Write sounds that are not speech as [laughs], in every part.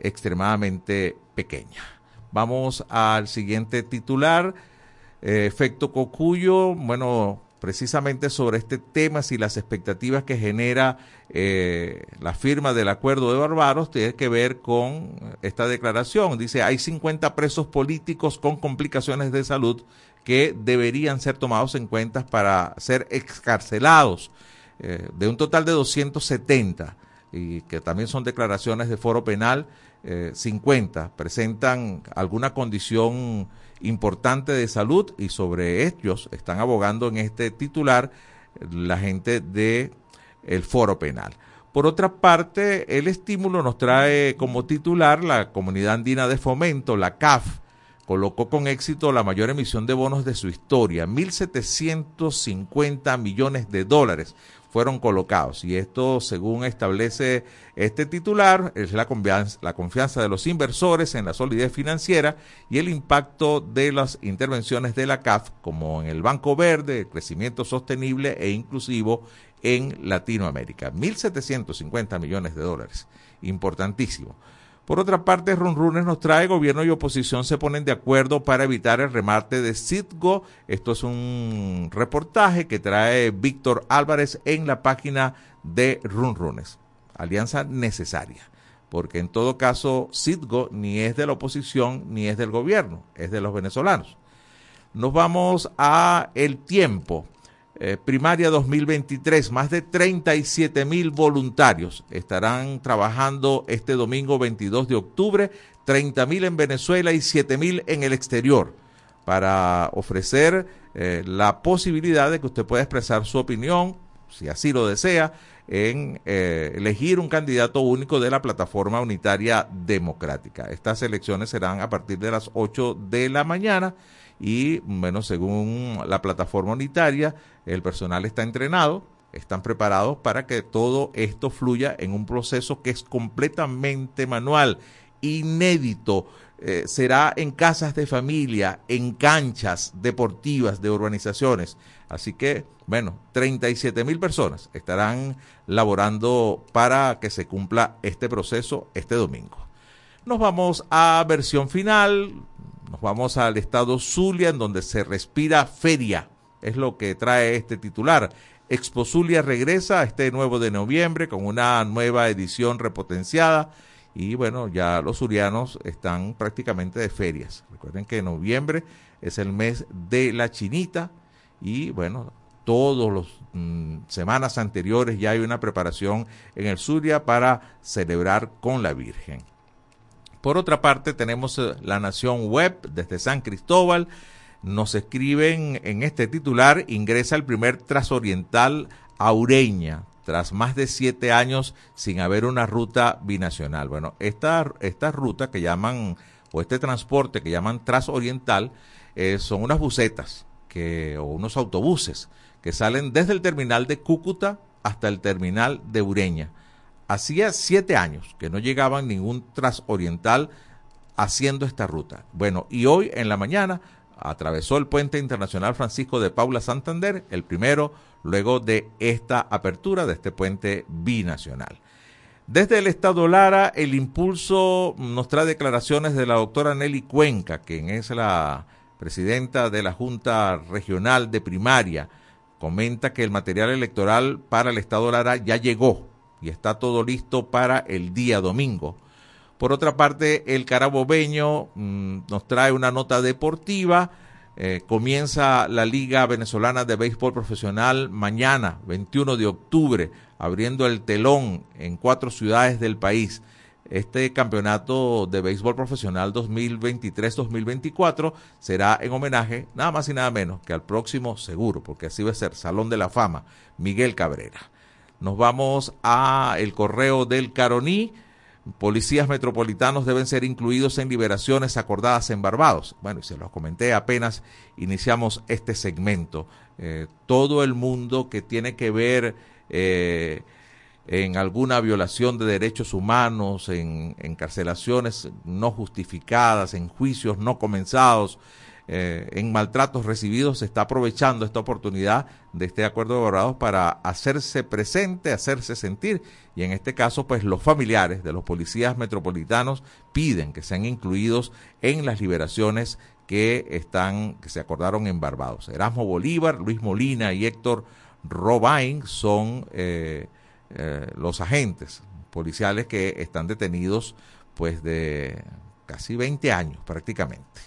extremadamente pequeña. Vamos al siguiente titular. Eh, efecto Cocuyo, bueno, precisamente sobre este tema, si las expectativas que genera eh, la firma del acuerdo de Barbaros tiene que ver con esta declaración. Dice, hay 50 presos políticos con complicaciones de salud que deberían ser tomados en cuenta para ser excarcelados, eh, de un total de 270, y que también son declaraciones de foro penal, 50 eh, presentan alguna condición importante de salud y sobre ellos están abogando en este titular la gente de el foro penal. Por otra parte, el estímulo nos trae como titular la Comunidad Andina de Fomento, la CAF, colocó con éxito la mayor emisión de bonos de su historia, 1.750 millones de dólares fueron colocados. Y esto, según establece este titular, es la confianza, la confianza de los inversores en la solidez financiera y el impacto de las intervenciones de la CAF, como en el Banco Verde, el crecimiento sostenible e inclusivo en Latinoamérica. 1.750 millones de dólares. Importantísimo. Por otra parte, Runrunes nos trae gobierno y oposición se ponen de acuerdo para evitar el remate de Citgo. Esto es un reportaje que trae Víctor Álvarez en la página de Runrunes. Alianza necesaria, porque en todo caso Citgo ni es de la oposición ni es del gobierno, es de los venezolanos. Nos vamos a el tiempo. Eh, primaria 2023, más de 37 mil voluntarios estarán trabajando este domingo 22 de octubre, 30 mil en Venezuela y 7 mil en el exterior, para ofrecer eh, la posibilidad de que usted pueda expresar su opinión, si así lo desea, en eh, elegir un candidato único de la plataforma unitaria democrática. Estas elecciones serán a partir de las 8 de la mañana y bueno, según la plataforma unitaria, el personal está entrenado, están preparados para que todo esto fluya en un proceso que es completamente manual, inédito. Eh, será en casas de familia, en canchas deportivas de urbanizaciones. Así que, bueno, 37 mil personas estarán laborando para que se cumpla este proceso este domingo. Nos vamos a versión final, nos vamos al estado Zulia, en donde se respira feria. Es lo que trae este titular. Expo Zulia regresa este 9 de noviembre con una nueva edición repotenciada. Y bueno, ya los zulianos están prácticamente de ferias. Recuerden que noviembre es el mes de la chinita. Y bueno, todos los mm, semanas anteriores ya hay una preparación en el Zulia para celebrar con la Virgen. Por otra parte, tenemos eh, la Nación Web desde San Cristóbal. Nos escriben en este titular, ingresa el primer transoriental a Ureña, tras más de siete años sin haber una ruta binacional. Bueno, esta, esta ruta que llaman, o este transporte que llaman transoriental, eh, son unas bucetas que, o unos autobuses que salen desde el terminal de Cúcuta hasta el terminal de Ureña hacía siete años que no llegaban ningún transoriental haciendo esta ruta. Bueno, y hoy en la mañana atravesó el puente internacional Francisco de Paula Santander, el primero luego de esta apertura de este puente binacional. Desde el Estado Lara, el impulso nos trae declaraciones de la doctora Nelly Cuenca, quien es la presidenta de la Junta Regional de Primaria. Comenta que el material electoral para el Estado Lara ya llegó y está todo listo para el día domingo. Por otra parte, el carabobeño mm, nos trae una nota deportiva. Eh, comienza la Liga Venezolana de Béisbol Profesional mañana, 21 de octubre, abriendo el telón en cuatro ciudades del país. Este campeonato de béisbol profesional 2023-2024 será en homenaje nada más y nada menos que al próximo seguro, porque así va a ser Salón de la Fama, Miguel Cabrera. Nos vamos a el correo del Caroní. Policías metropolitanos deben ser incluidos en liberaciones acordadas en Barbados. Bueno, y se los comenté apenas iniciamos este segmento. Eh, todo el mundo que tiene que ver eh, en alguna violación de derechos humanos, en encarcelaciones no justificadas, en juicios no comenzados, eh, en maltratos recibidos, se está aprovechando esta oportunidad de este acuerdo de Barbados para hacerse presente, hacerse sentir. Y en este caso, pues los familiares de los policías metropolitanos piden que sean incluidos en las liberaciones que están, que se acordaron en Barbados. Erasmo Bolívar, Luis Molina y Héctor Robain son eh, eh, los agentes policiales que están detenidos pues de casi 20 años prácticamente.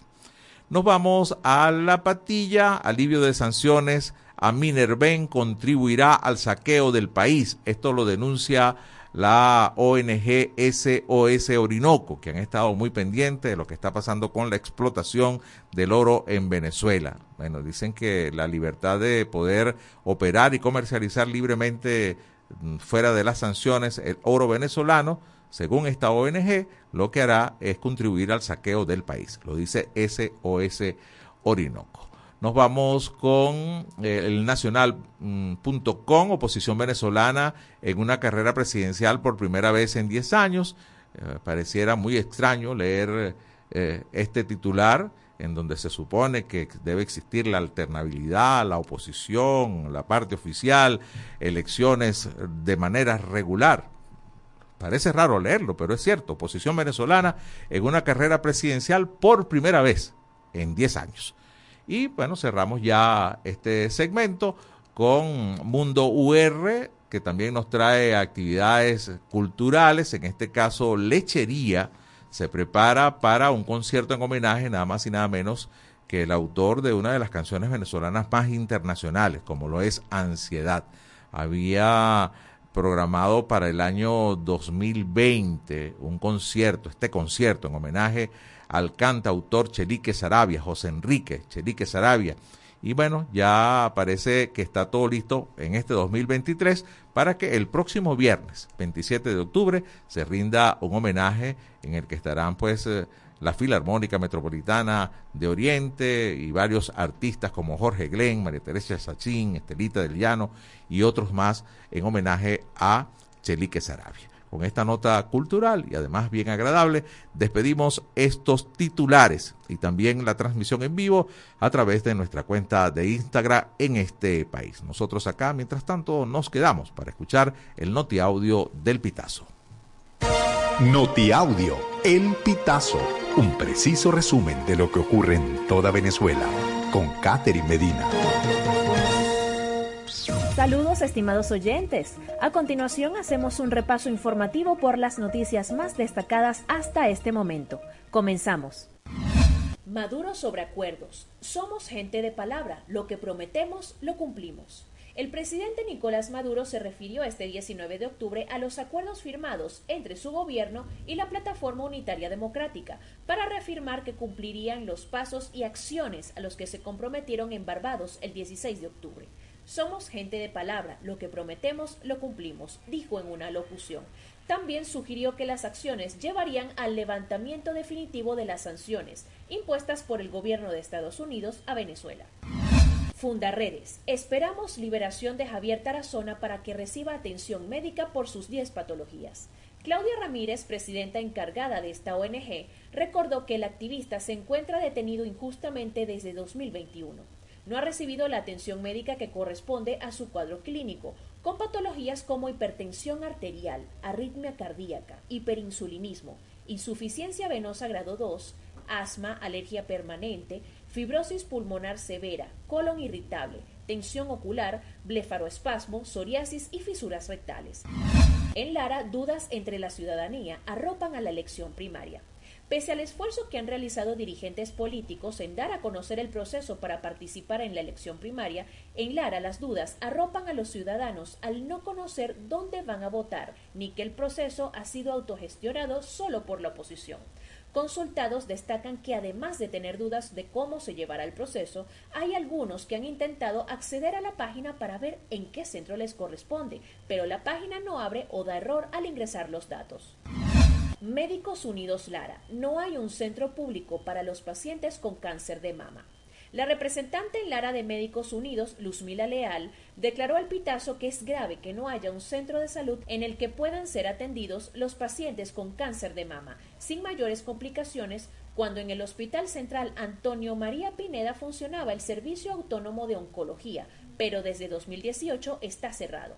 Nos vamos a la patilla, alivio de sanciones a Minerven contribuirá al saqueo del país. Esto lo denuncia la ONG SOS Orinoco, que han estado muy pendientes de lo que está pasando con la explotación del oro en Venezuela. Bueno, dicen que la libertad de poder operar y comercializar libremente fuera de las sanciones el oro venezolano, según esta ONG, lo que hará es contribuir al saqueo del país. Lo dice SOS Orinoco. Nos vamos con eh, el nacional.com, oposición venezolana en una carrera presidencial por primera vez en 10 años. Eh, pareciera muy extraño leer eh, este titular en donde se supone que debe existir la alternabilidad, la oposición, la parte oficial, elecciones de manera regular. Parece raro leerlo, pero es cierto, oposición venezolana en una carrera presidencial por primera vez en 10 años. Y bueno, cerramos ya este segmento con Mundo UR, que también nos trae actividades culturales, en este caso lechería, se prepara para un concierto en homenaje nada más y nada menos que el autor de una de las canciones venezolanas más internacionales, como lo es Ansiedad. Había programado para el año 2020 un concierto, este concierto en homenaje al cantautor Chelique Sarabia, José Enrique Chelique Sarabia. Y bueno, ya parece que está todo listo en este 2023 para que el próximo viernes, 27 de octubre, se rinda un homenaje en el que estarán pues eh, la Filarmónica Metropolitana de Oriente y varios artistas como Jorge Glenn, María Teresa Sachín, Estelita del Llano y otros más en homenaje a Chelique Sarabia. Con esta nota cultural y además bien agradable, despedimos estos titulares y también la transmisión en vivo a través de nuestra cuenta de Instagram en este país. Nosotros acá, mientras tanto, nos quedamos para escuchar el noti audio del Pitazo. Noti audio, el Pitazo un preciso resumen de lo que ocurre en toda Venezuela con Catherine Medina. Saludos estimados oyentes. A continuación hacemos un repaso informativo por las noticias más destacadas hasta este momento. Comenzamos. Maduro sobre acuerdos. Somos gente de palabra. Lo que prometemos, lo cumplimos. El presidente Nicolás Maduro se refirió este 19 de octubre a los acuerdos firmados entre su gobierno y la Plataforma Unitaria Democrática para reafirmar que cumplirían los pasos y acciones a los que se comprometieron en Barbados el 16 de octubre. Somos gente de palabra, lo que prometemos lo cumplimos, dijo en una locución. También sugirió que las acciones llevarían al levantamiento definitivo de las sanciones impuestas por el gobierno de Estados Unidos a Venezuela. Fundarredes. Esperamos liberación de Javier Tarazona para que reciba atención médica por sus 10 patologías. Claudia Ramírez, presidenta encargada de esta ONG, recordó que el activista se encuentra detenido injustamente desde 2021. No ha recibido la atención médica que corresponde a su cuadro clínico, con patologías como hipertensión arterial, arritmia cardíaca, hiperinsulinismo, insuficiencia venosa grado 2, asma, alergia permanente, fibrosis pulmonar severa, colon irritable, tensión ocular, blefaroespasmo, psoriasis y fisuras rectales. En Lara, dudas entre la ciudadanía arropan a la elección primaria. Pese al esfuerzo que han realizado dirigentes políticos en dar a conocer el proceso para participar en la elección primaria, en Lara las dudas arropan a los ciudadanos al no conocer dónde van a votar, ni que el proceso ha sido autogestionado solo por la oposición. Consultados destacan que además de tener dudas de cómo se llevará el proceso, hay algunos que han intentado acceder a la página para ver en qué centro les corresponde, pero la página no abre o da error al ingresar los datos. Médicos Unidos Lara, no hay un centro público para los pacientes con cáncer de mama. La representante en Lara de Médicos Unidos, Luzmila Leal, declaró al Pitazo que es grave que no haya un centro de salud en el que puedan ser atendidos los pacientes con cáncer de mama, sin mayores complicaciones, cuando en el Hospital Central Antonio María Pineda funcionaba el Servicio Autónomo de Oncología, pero desde 2018 está cerrado.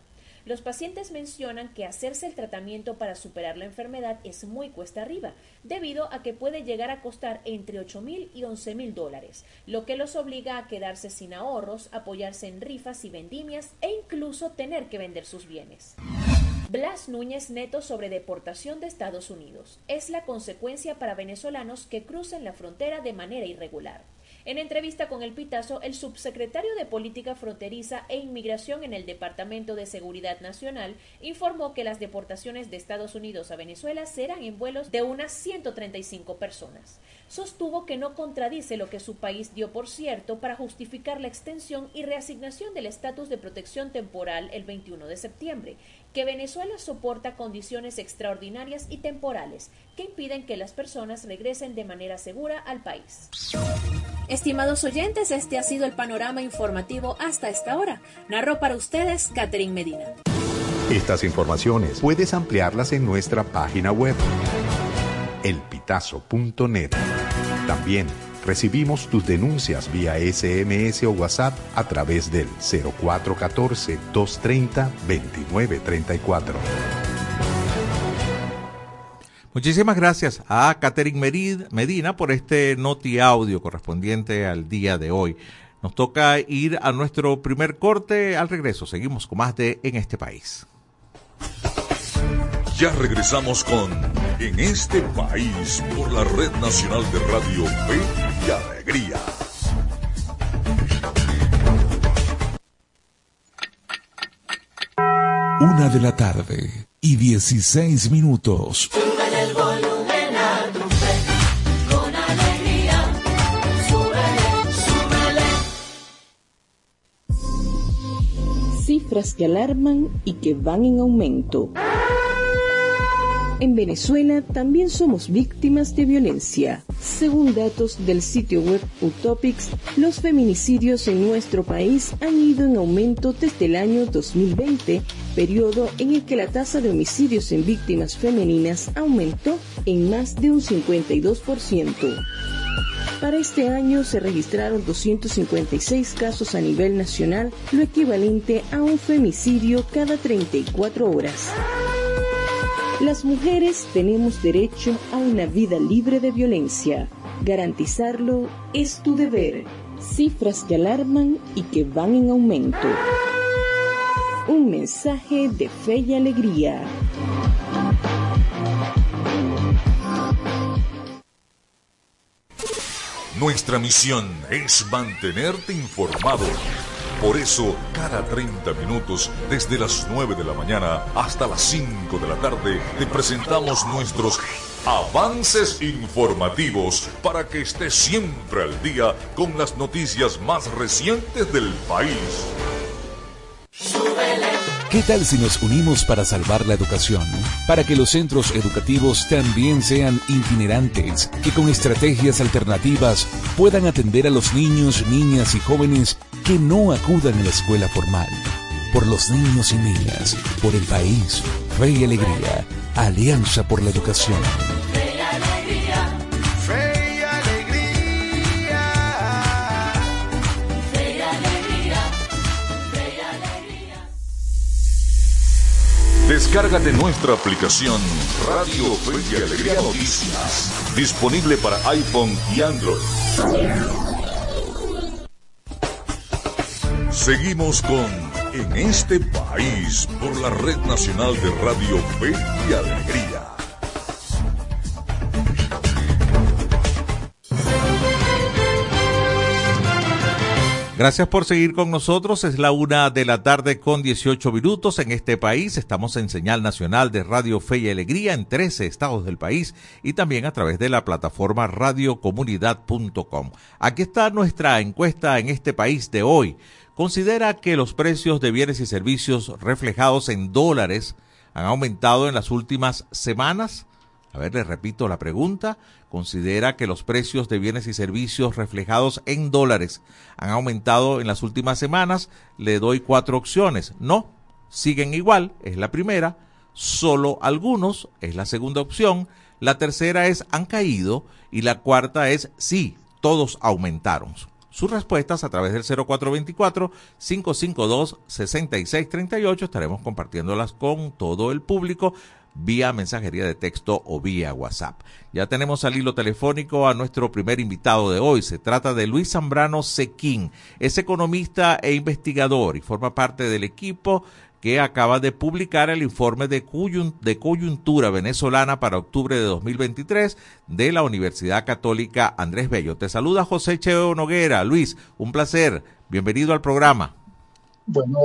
Los pacientes mencionan que hacerse el tratamiento para superar la enfermedad es muy cuesta arriba, debido a que puede llegar a costar entre 8 mil y 11 mil dólares, lo que los obliga a quedarse sin ahorros, apoyarse en rifas y vendimias e incluso tener que vender sus bienes. Blas Núñez Neto sobre deportación de Estados Unidos. Es la consecuencia para venezolanos que crucen la frontera de manera irregular. En entrevista con el Pitazo, el subsecretario de Política Fronteriza e Inmigración en el Departamento de Seguridad Nacional informó que las deportaciones de Estados Unidos a Venezuela serán en vuelos de unas 135 personas. Sostuvo que no contradice lo que su país dio por cierto para justificar la extensión y reasignación del estatus de protección temporal el 21 de septiembre, que Venezuela soporta condiciones extraordinarias y temporales que impiden que las personas regresen de manera segura al país. Estimados oyentes, este ha sido el panorama informativo hasta esta hora. Narró para ustedes Catherine Medina. Estas informaciones puedes ampliarlas en nuestra página web elpitazo.net. También recibimos tus denuncias vía SMS o WhatsApp a través del 0414-230-2934. Muchísimas gracias a Catherine Medina por este noti audio correspondiente al día de hoy. Nos toca ir a nuestro primer corte. Al regreso, seguimos con más de En este país. Ya regresamos con En este país por la Red Nacional de Radio Fe y Alegría. Una de la tarde y 16 minutos. el volumen a tu fe, con alegría. Súbele, súbele. Cifras que alarman y que van en aumento. En Venezuela también somos víctimas de violencia. Según datos del sitio web Utopics, los feminicidios en nuestro país han ido en aumento desde el año 2020, periodo en el que la tasa de homicidios en víctimas femeninas aumentó en más de un 52%. Para este año se registraron 256 casos a nivel nacional, lo equivalente a un femicidio cada 34 horas. Las mujeres tenemos derecho a una vida libre de violencia. Garantizarlo es tu deber. Cifras que alarman y que van en aumento. Un mensaje de fe y alegría. Nuestra misión es mantenerte informado. Por eso, cada 30 minutos, desde las 9 de la mañana hasta las 5 de la tarde, te presentamos nuestros avances informativos para que estés siempre al día con las noticias más recientes del país. ¿Qué tal si nos unimos para salvar la educación? Para que los centros educativos también sean itinerantes, que con estrategias alternativas puedan atender a los niños, niñas y jóvenes que no acudan a la escuela formal. Por los niños y niñas, por el país, fe y alegría, Alianza por la Educación. Fe y alegría. Fe y alegría. Fe y alegría. Fe y alegría. Descárgate nuestra aplicación Radio Fe y Alegría Noticias, disponible para iPhone y Android. Seguimos con En este país por la Red Nacional de Radio Fe y Alegría. Gracias por seguir con nosotros. Es la una de la tarde con 18 minutos en este país. Estamos en señal nacional de Radio Fe y Alegría en 13 estados del país y también a través de la plataforma radiocomunidad.com. Aquí está nuestra encuesta en este país de hoy. Considera que los precios de bienes y servicios reflejados en dólares han aumentado en las últimas semanas. A ver, le repito la pregunta. Considera que los precios de bienes y servicios reflejados en dólares han aumentado en las últimas semanas. Le doy cuatro opciones. No, siguen igual, es la primera. Solo algunos es la segunda opción. La tercera es han caído y la cuarta es sí, todos aumentaron. Sus respuestas a través del 0424-552-6638 estaremos compartiéndolas con todo el público vía mensajería de texto o vía WhatsApp. Ya tenemos al hilo telefónico a nuestro primer invitado de hoy. Se trata de Luis Zambrano Sequín. Es economista e investigador y forma parte del equipo que acaba de publicar el informe de, coyuntura venezolana para octubre de 2023 de la Universidad Católica Andrés Bello. Te saluda José Cheo Noguera. Luis, un placer. Bienvenido al programa. Bueno,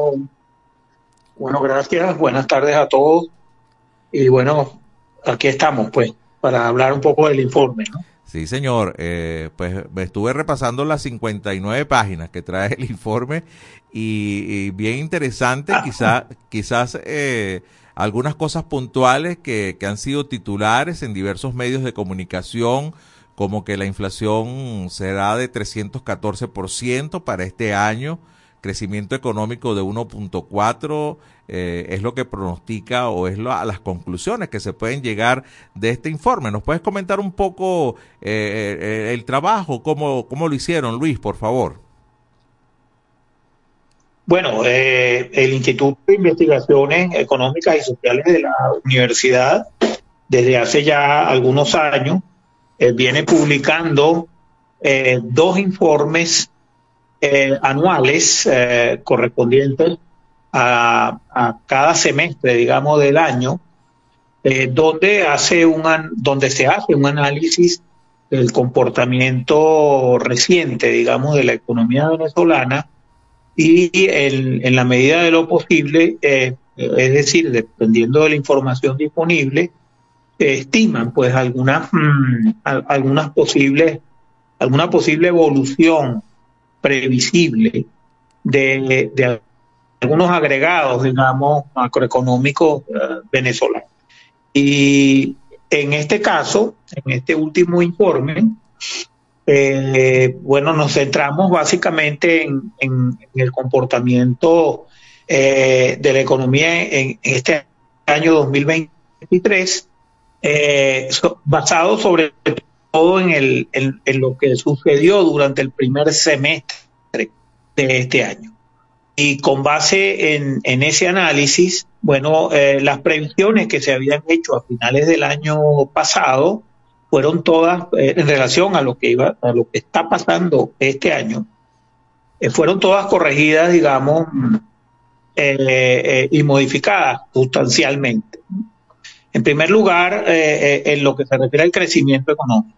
bueno, gracias. Buenas tardes a todos. Y bueno, aquí estamos, pues, para hablar un poco del informe, ¿no? Sí, señor. Eh, pues estuve repasando las 59 páginas que trae el informe y, bien interesante, quizá, quizás eh, algunas cosas puntuales que, que han sido titulares en diversos medios de comunicación, como que la inflación será de 314% para este año, crecimiento económico de 1.4 eh, es lo que pronostica o es a las conclusiones que se pueden llegar de este informe. ¿Nos puedes comentar un poco eh, eh, el trabajo, cómo, cómo lo hicieron, Luis, por favor? Bueno, el Instituto de Investigaciones Económicas y Sociales de la Universidad, desde hace ya algunos años, viene publicando dos informes anuales correspondientes a, cada semestre, digamos, del año, eh, donde, hace un, donde se hace un análisis del comportamiento reciente, digamos, de la economía venezolana y en, la medida de lo posible, eh, es decir, dependiendo de la información disponible, estiman pues algunas, mm, algunas posibles, alguna posible evolución previsible de, de algunos agregados, digamos, macroeconómicos eh, venezolanos. Y en este caso, en este último informe, eh, bueno, nos centramos básicamente en, el comportamiento eh, de la economía en, este año 2023, basado sobre todo en, el, en lo que sucedió durante el primer semestre de este año. Y con base en, ese análisis, bueno, eh, las previsiones que se habían hecho a finales del año pasado fueron todas eh, en relación a lo que iba, a lo que está pasando este año, eh, fueron todas corregidas, digamos, y modificadas sustancialmente. En primer lugar, en lo que se refiere al crecimiento económico.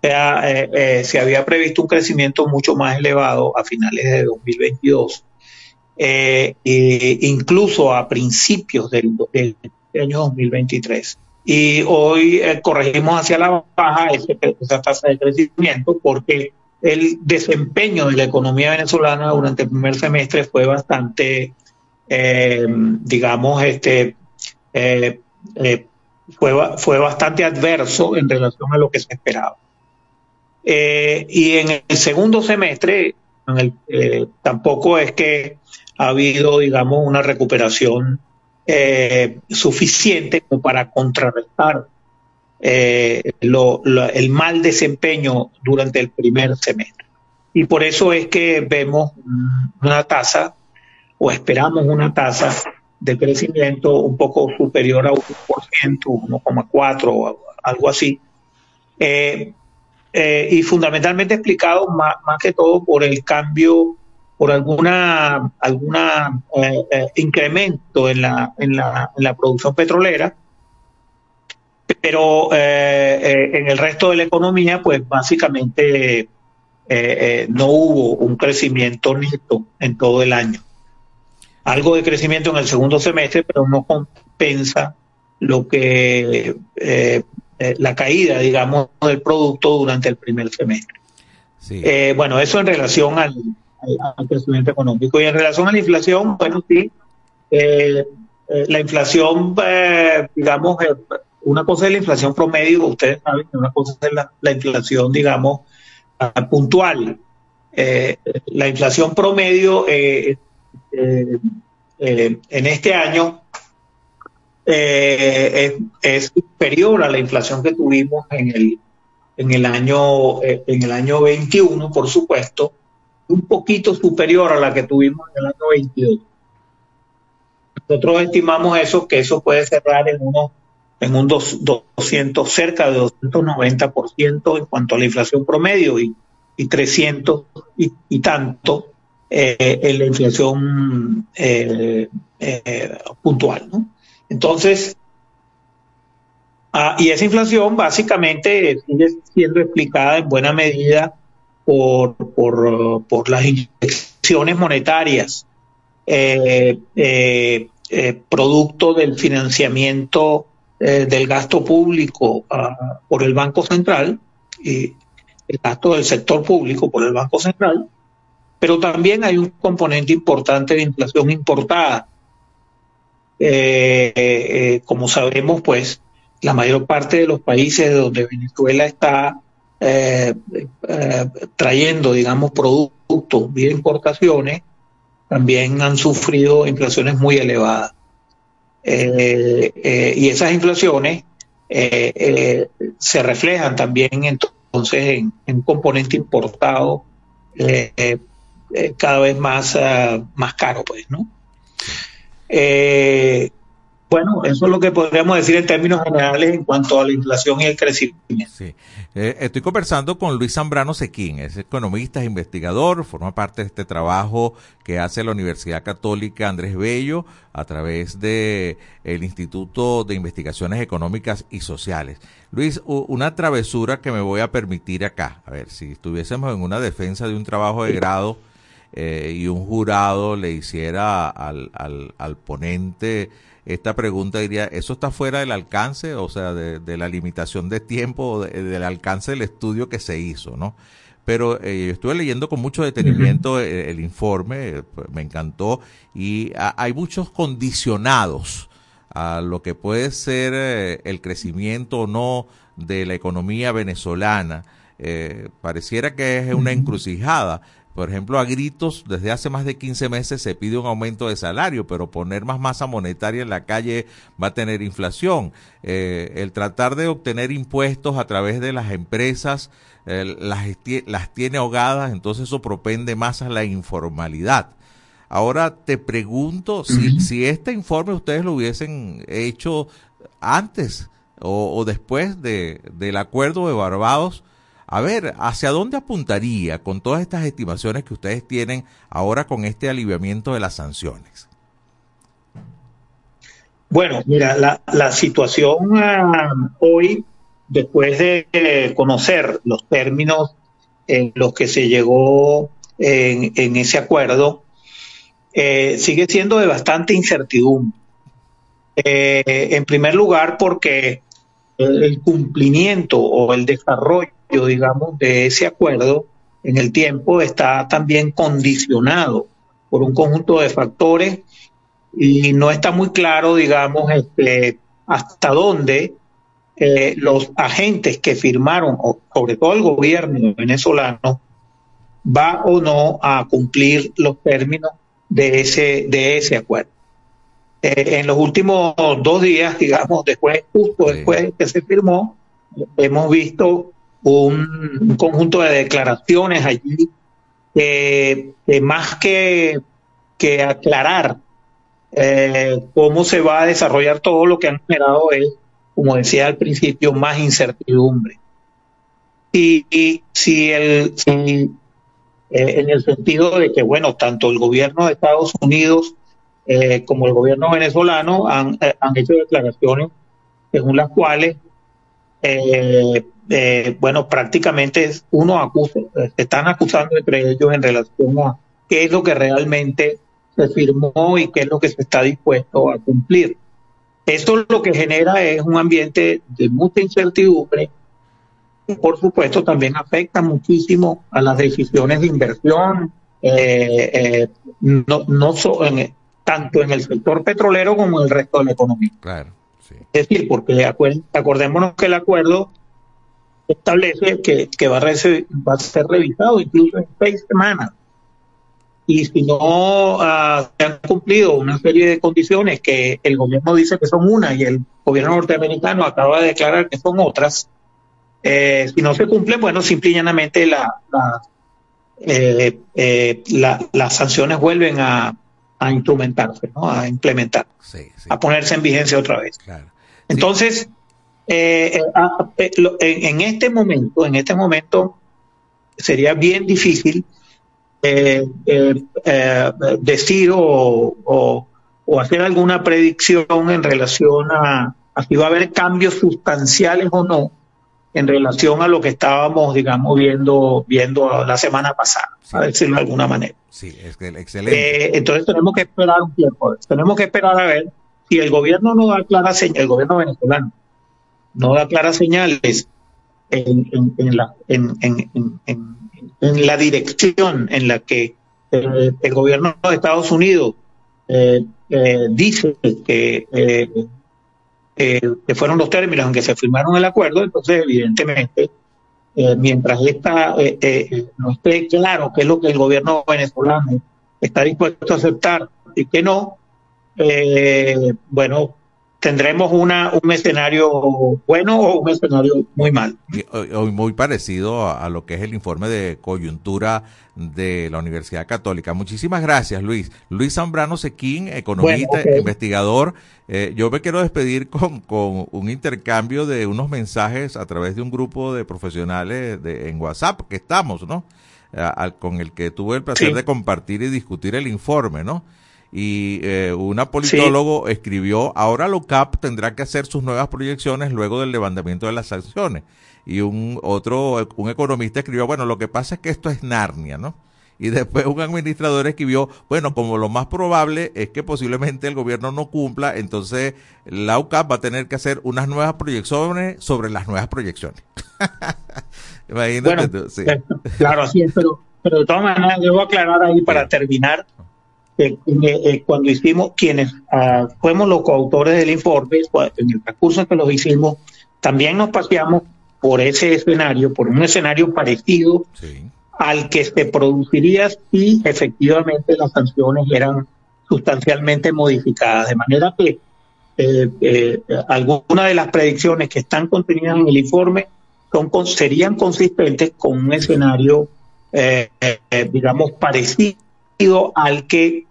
se había previsto un crecimiento mucho más elevado a finales de 2022 eh, incluso a principios del, año 2023. Y hoy eh, corregimos hacia la baja esa tasa de crecimiento porque el desempeño de la economía venezolana durante el primer semestre fue bastante, eh, digamos, este, fue, fue bastante adverso en relación a lo que se esperaba. y en el segundo semestre, tampoco es que ha habido, digamos, una recuperación eh, suficiente para contrarrestar eh, el mal desempeño durante el primer semestre. Y por eso es que vemos una tasa o esperamos una tasa de crecimiento un poco superior a 1%, 1,4, algo así. Eh, y fundamentalmente explicado más, que todo por el cambio por alguna alguna eh, eh, incremento en la, en la, en la producción petrolera, pero eh, en el resto de la economía, pues básicamente no hubo un crecimiento neto en todo el año. Algo de crecimiento en el segundo semestre, pero no compensa lo que la caída, digamos, del producto durante el primer semestre. bueno, eso en relación al, al, crecimiento económico. Y en relación a la inflación, bueno, sí, eh, eh, la inflación, eh, digamos, una cosa es la inflación promedio, ustedes saben que una cosa es la, inflación, digamos, puntual. la inflación promedio en este año es, es superior a la inflación que tuvimos en el, en el año en el año 21, por supuesto, un poquito superior a la que tuvimos en el año 22. Nosotros estimamos eso que eso puede cerrar en unos en un dos- 200 cerca de 290% en cuanto a la inflación promedio y, y 300 y, tanto eh, en la inflación eh, eh, puntual. Entonces, ah, y esa inflación básicamente sigue siendo explicada en buena medida por, por, por las inyecciones monetarias, eh, eh, eh, producto del financiamiento del gasto público ah, por el Banco Central y el gasto del sector público por el Banco Central, pero también hay un componente importante de inflación importada. Como sabemos, pues la mayor parte de los países donde Venezuela está eh, eh, trayendo, digamos, productos vía importaciones, también han sufrido inflaciones muy elevadas. Eh, y esas inflaciones se reflejan también entonces en, en componente importado cada vez más, ah, más caro, pues, ¿no? Bueno, eso es lo que podríamos decir en términos generales en cuanto a la inflación y el crecimiento. Sí. Eh, estoy conversando con Luis Zambrano Sequín, es economista, es investigador, forma parte de este trabajo que hace la Universidad Católica Andrés Bello a través de el Instituto de Investigaciones Económicas y Sociales. Luis, una travesura que me voy a permitir acá. A ver, si estuviésemos en una defensa de un trabajo de grado eh, y un jurado le hiciera al, al, al ponente esta pregunta diría, ¿eso está fuera del alcance, o sea, de, de la limitación de tiempo, de- del alcance del estudio que se hizo, ¿no? Pero eh, yo estuve leyendo con mucho detenimiento el, el informe, pues, me encantó, y ha- hay muchos condicionados a lo que puede ser eh, el crecimiento o no de la economía venezolana. Eh, pareciera que es una encrucijada. Por ejemplo, a gritos, desde hace más de 15 meses se pide un aumento de salario, pero poner más masa monetaria en la calle va a tener inflación. Eh, el tratar de obtener impuestos a través de las empresas eh, las, las tiene ahogadas, entonces eso propende más a la informalidad. Ahora te pregunto si, si este informe ustedes lo hubiesen hecho antes o, o después de, del acuerdo de Barbados, a ver, ¿hacia dónde apuntaría con todas estas estimaciones que ustedes tienen ahora con este aliviamiento de las sanciones? Bueno, mira, la, situación ah, hoy, después de eh, conocer los términos en los que se llegó en, en ese acuerdo, eh, sigue siendo de bastante incertidumbre. Eh, en primer lugar, porque el cumplimiento o el desarrollo, digamos, de ese acuerdo en el tiempo está también condicionado por un conjunto de factores y no está muy claro, digamos, este, hasta dónde eh, los agentes que firmaron, sobre todo el gobierno venezolano, va o no a cumplir los términos de ese, de ese acuerdo. Eh, en los últimos dos días, digamos, después, justo Sí. después de que se firmó, hemos visto un, un conjunto de declaraciones allí que, que más que, que aclarar eh, cómo se va a desarrollar todo lo que han generado es, como decía al principio, más incertidumbre. Y, y si el, si, eh, en el sentido de que, bueno, tanto el gobierno de Estados Unidos eh, como el gobierno venezolano han, eh, han hecho declaraciones según las cuales, eh, eh, bueno, prácticamente uno acusa, se están acusando entre ellos en relación a qué es lo que realmente se firmó y qué es lo que se está dispuesto a cumplir. Esto lo que genera es un ambiente de mucha incertidumbre por supuesto también afecta muchísimo a las decisiones de inversión, eh, eh, no, no so- en- tanto en el sector petrolero como en el resto de la economía. Claro, sí. Es decir, porque acordémonos que el acuerdo establece que, que va, a va a ser revisado incluso en seis semanas. y si no ah, se han cumplido una serie de condiciones que el gobierno dice que son una y el gobierno norteamericano acaba de declarar que son otras, eh, si no se cumple, bueno, simple y llanamente la, la, eh, eh, la- las sanciones vuelven a, a instrumentarse, ¿no? a implementar, Sí, sí, a ponerse en vigencia otra vez. claro. Entonces, eh, ah, eh, en, este momento, en este momento sería bien difícil eh, eh, eh, decir o, o- o hacer alguna predicción en relación a, a si va a haber cambios sustanciales o no en relación a lo que estábamos, digamos, viendo viendo la semana pasada, a decirlo de alguna manera. Sí, excelente. Eh, entonces tenemos que esperar un tiempo. Tenemos que esperar a ver si el gobierno no da claras señales, el gobierno venezolano no da claras señales en, en- en la, en, la dirección en la que el gobierno de Estados Unidos eh, eh, dice que, eh, eh, que fueron los términos en que se firmaron el acuerdo, entonces evidentemente eh, mientras esta, no esté claro qué es lo que el gobierno venezolano está dispuesto a aceptar y que no, bueno, tendremos una, un escenario bueno o un escenario muy mal. Muy parecido a, a lo que es el informe de coyuntura de la Universidad Católica. Muchísimas gracias, Luis. Luis Zambrano Sequín, economista, Bueno, investigador. Eh, yo me quiero despedir con, con un intercambio de unos mensajes a través de un grupo de profesionales de, en WhatsApp que estamos, ¿no? A- con el que tuve el placer Sí. de compartir y discutir el informe, ¿no? Y eh, una politólogo escribió, ahora LOCAP tendrá que hacer sus nuevas proyecciones luego del levantamiento de las sanciones. Y un otro, un economista escribió, bueno, lo que pasa es que esto es Narnia, ¿no? Y después un administrador escribió, bueno, como lo más probable es que posiblemente el gobierno no cumpla, entonces la UCAP va a tener que hacer unas nuevas proyecciones sobre las nuevas proyecciones. [laughs] Imagínate Bueno, tú, sí. eh, claro, así es, pero, pero de todas maneras debo aclarar ahí para terminar eh, eh, cuando hicimos, quienes ah, fuimos los coautores del informe, cua- en el transcurso en que los hicimos, también nos paseamos por ese escenario, por un escenario parecido Sí. al que se produciría si efectivamente las sanciones eran sustancialmente modificadas. De manera que eh, eh, algunas de las predicciones que están contenidas en el informe son, con- serían consistentes con un escenario, eh, digamos, parecido al que,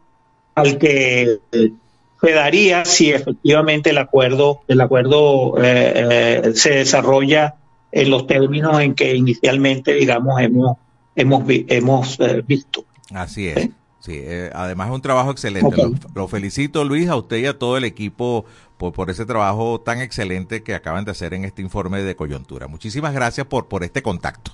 al que eh, se daría si efectivamente el acuerdo, el acuerdo eh, eh, se desarrolla en los términos en que inicialmente, digamos, hemos, hemos, hemos eh, visto. Así es. Sí, además es un trabajo excelente. Lo felicito, Luis, a usted y a todo el equipo por, por ese trabajo tan excelente que acaban de hacer en este informe de coyuntura. Muchísimas gracias por, por este contacto.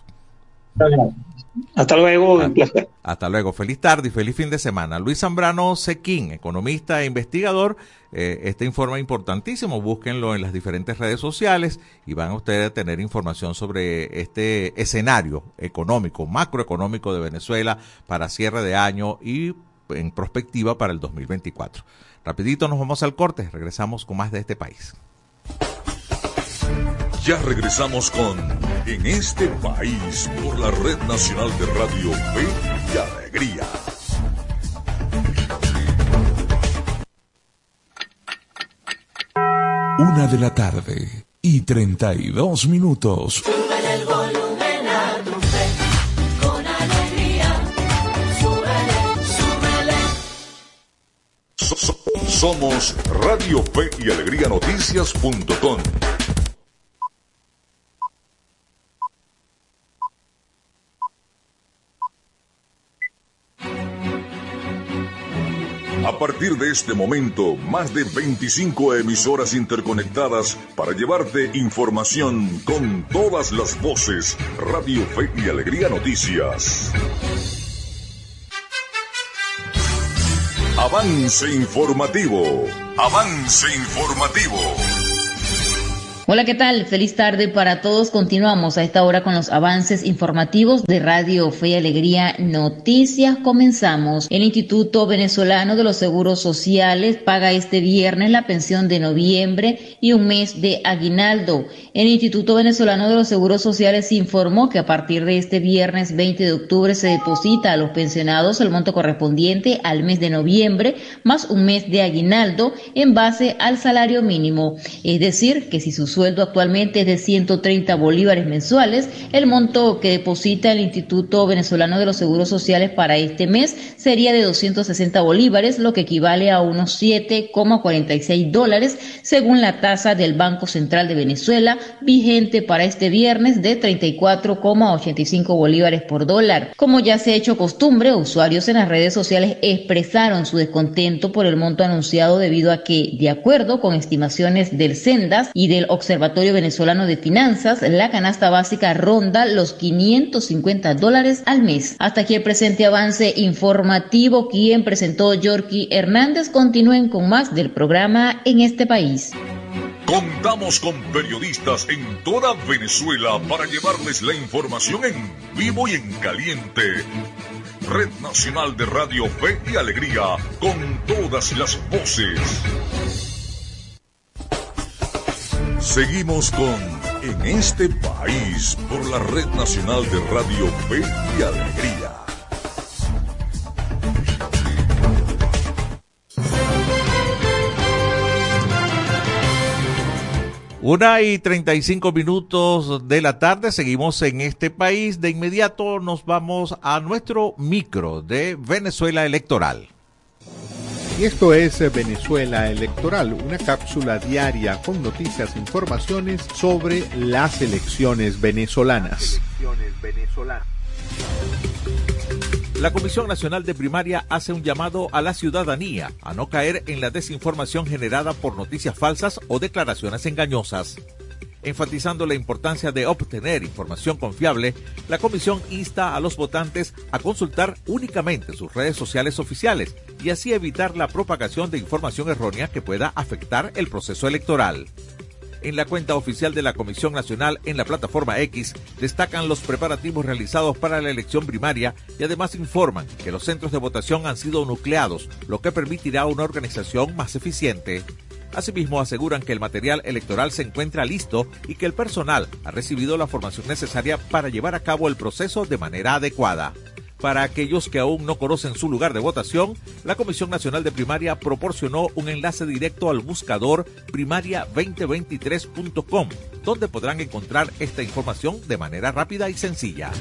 Hasta luego, un placer. Hasta luego. Feliz tarde y feliz fin de semana. Luis Zambrano Sequín, economista e investigador. Eh, este informe importantísimo. Búsquenlo en las diferentes redes sociales y van ustedes a tener información sobre este escenario económico, macroeconómico de Venezuela para cierre de año y en perspectiva para el 2024. Rapidito nos vamos al corte. Regresamos con más de este país. Ya regresamos con En este país por la Red Nacional de Radio Fe y Alegría. Una de la tarde y 32 minutos. Somos Radio Fe y Alegría Noticias.com. partir de este momento, más de 25 emisoras interconectadas para llevarte información con todas las voces. Radio Fe y Alegría Noticias. Avance informativo. Avance informativo. Hola, ¿qué tal? Feliz tarde para todos. Continuamos a esta hora con los avances informativos de Radio Fe y Alegría Noticias. Comenzamos. El Instituto Venezolano de los Seguros Sociales paga este viernes la pensión de noviembre y un mes de aguinaldo. El Instituto Venezolano de los Seguros Sociales informó que a partir de este viernes 20 de octubre se deposita a los pensionados el monto correspondiente al mes de noviembre más un mes de aguinaldo en base al salario mínimo. Es decir, que si sus sueldo actualmente es de 130 bolívares mensuales. El monto que deposita el Instituto Venezolano de los Seguros Sociales para este mes sería de 260 bolívares, lo que equivale a unos 7,46 dólares, según la tasa del Banco Central de Venezuela, vigente para este viernes de 34,85 bolívares por dólar. Como ya se ha hecho costumbre, usuarios en las redes sociales expresaron su descontento por el monto anunciado debido a que, de acuerdo con estimaciones del Sendas y del Observatorio Venezolano de Finanzas, la canasta básica ronda los 550 dólares al mes. Hasta aquí el presente avance informativo. Quien presentó Yorky Hernández. Continúen con más del programa en este país. Contamos con periodistas en toda Venezuela para llevarles la información en vivo y en caliente. Red Nacional de Radio Fe y Alegría, con todas las voces. Seguimos con En este país por la Red Nacional de Radio Fe y Alegría. Una y treinta y cinco minutos de la tarde, seguimos en este país. De inmediato nos vamos a nuestro micro de Venezuela Electoral. Y esto es Venezuela Electoral, una cápsula diaria con noticias e informaciones sobre las elecciones venezolanas. La Comisión Nacional de Primaria hace un llamado a la ciudadanía a no caer en la desinformación generada por noticias falsas o declaraciones engañosas. Enfatizando la importancia de obtener información confiable, la comisión insta a los votantes a consultar únicamente sus redes sociales oficiales y así evitar la propagación de información errónea que pueda afectar el proceso electoral. En la cuenta oficial de la Comisión Nacional en la plataforma X destacan los preparativos realizados para la elección primaria y además informan que los centros de votación han sido nucleados, lo que permitirá una organización más eficiente. Asimismo, aseguran que el material electoral se encuentra listo y que el personal ha recibido la formación necesaria para llevar a cabo el proceso de manera adecuada. Para aquellos que aún no conocen su lugar de votación, la Comisión Nacional de Primaria proporcionó un enlace directo al buscador primaria2023.com, donde podrán encontrar esta información de manera rápida y sencilla.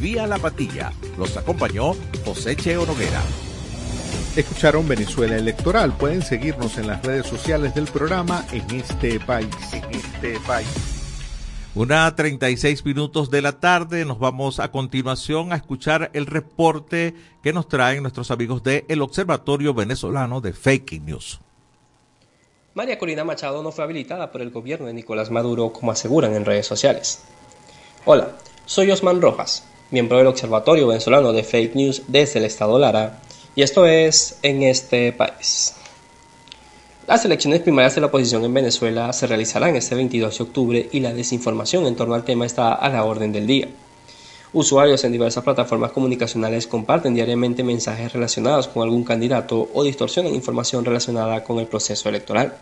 Vía La Patilla, los acompañó José Cheo Noguera. Escucharon Venezuela Electoral. Pueden seguirnos en las redes sociales del programa en este país. En este país. Una 36 minutos de la tarde, nos vamos a continuación a escuchar el reporte que nos traen nuestros amigos de el Observatorio Venezolano de Fake News. María Corina Machado no fue habilitada por el gobierno de Nicolás Maduro como aseguran en redes sociales. Hola, soy Osman Rojas, miembro del Observatorio Venezolano de Fake News desde el Estado Lara, y esto es En este país. Las elecciones primarias de la oposición en Venezuela se realizarán este 22 de octubre y la desinformación en torno al tema está a la orden del día. Usuarios en diversas plataformas comunicacionales comparten diariamente mensajes relacionados con algún candidato o distorsionan información relacionada con el proceso electoral.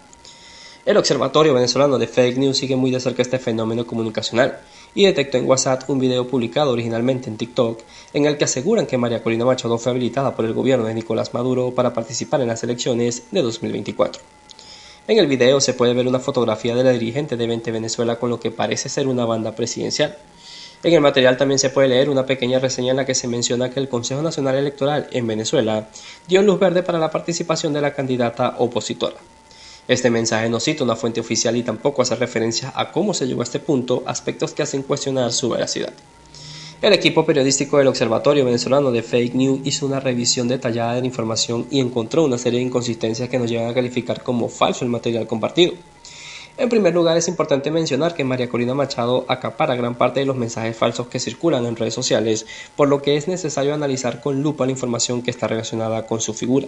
El Observatorio Venezolano de Fake News sigue muy de cerca este fenómeno comunicacional y detectó en WhatsApp un video publicado originalmente en TikTok en el que aseguran que María Corina Machado fue habilitada por el gobierno de Nicolás Maduro para participar en las elecciones de 2024. En el video se puede ver una fotografía de la dirigente de 20 Venezuela con lo que parece ser una banda presidencial. En el material también se puede leer una pequeña reseña en la que se menciona que el Consejo Nacional Electoral en Venezuela dio luz verde para la participación de la candidata opositora. Este mensaje no cita una fuente oficial y tampoco hace referencia a cómo se llegó a este punto, aspectos que hacen cuestionar su veracidad. El equipo periodístico del Observatorio Venezolano de Fake News hizo una revisión detallada de la información y encontró una serie de inconsistencias que nos llevan a calificar como falso el material compartido. En primer lugar, es importante mencionar que María Corina Machado acapara gran parte de los mensajes falsos que circulan en redes sociales, por lo que es necesario analizar con lupa la información que está relacionada con su figura.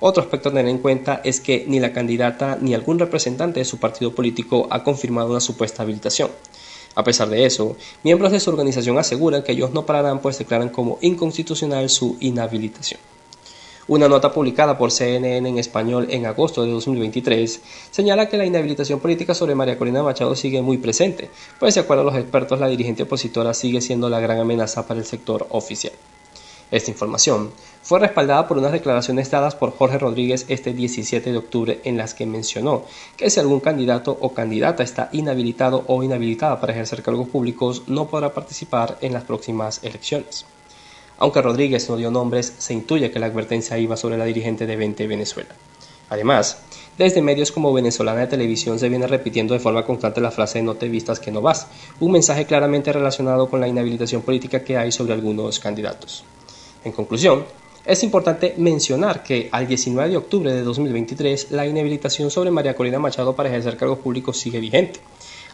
Otro aspecto a tener en cuenta es que ni la candidata ni algún representante de su partido político ha confirmado una supuesta habilitación. A pesar de eso, miembros de su organización aseguran que ellos no pararán pues declaran como inconstitucional su inhabilitación. Una nota publicada por CNN en español en agosto de 2023 señala que la inhabilitación política sobre María Corina Machado sigue muy presente, pues de acuerdo a los expertos la dirigente opositora sigue siendo la gran amenaza para el sector oficial. Esta información fue respaldada por unas declaraciones dadas por Jorge Rodríguez este 17 de octubre en las que mencionó que si algún candidato o candidata está inhabilitado o inhabilitada para ejercer cargos públicos no podrá participar en las próximas elecciones. Aunque Rodríguez no dio nombres, se intuye que la advertencia iba sobre la dirigente de 20 Venezuela. Además, desde medios como Venezolana de Televisión se viene repitiendo de forma constante la frase no te vistas que no vas, un mensaje claramente relacionado con la inhabilitación política que hay sobre algunos candidatos. En conclusión, es importante mencionar que al 19 de octubre de 2023 la inhabilitación sobre María Corina Machado para ejercer cargos públicos sigue vigente.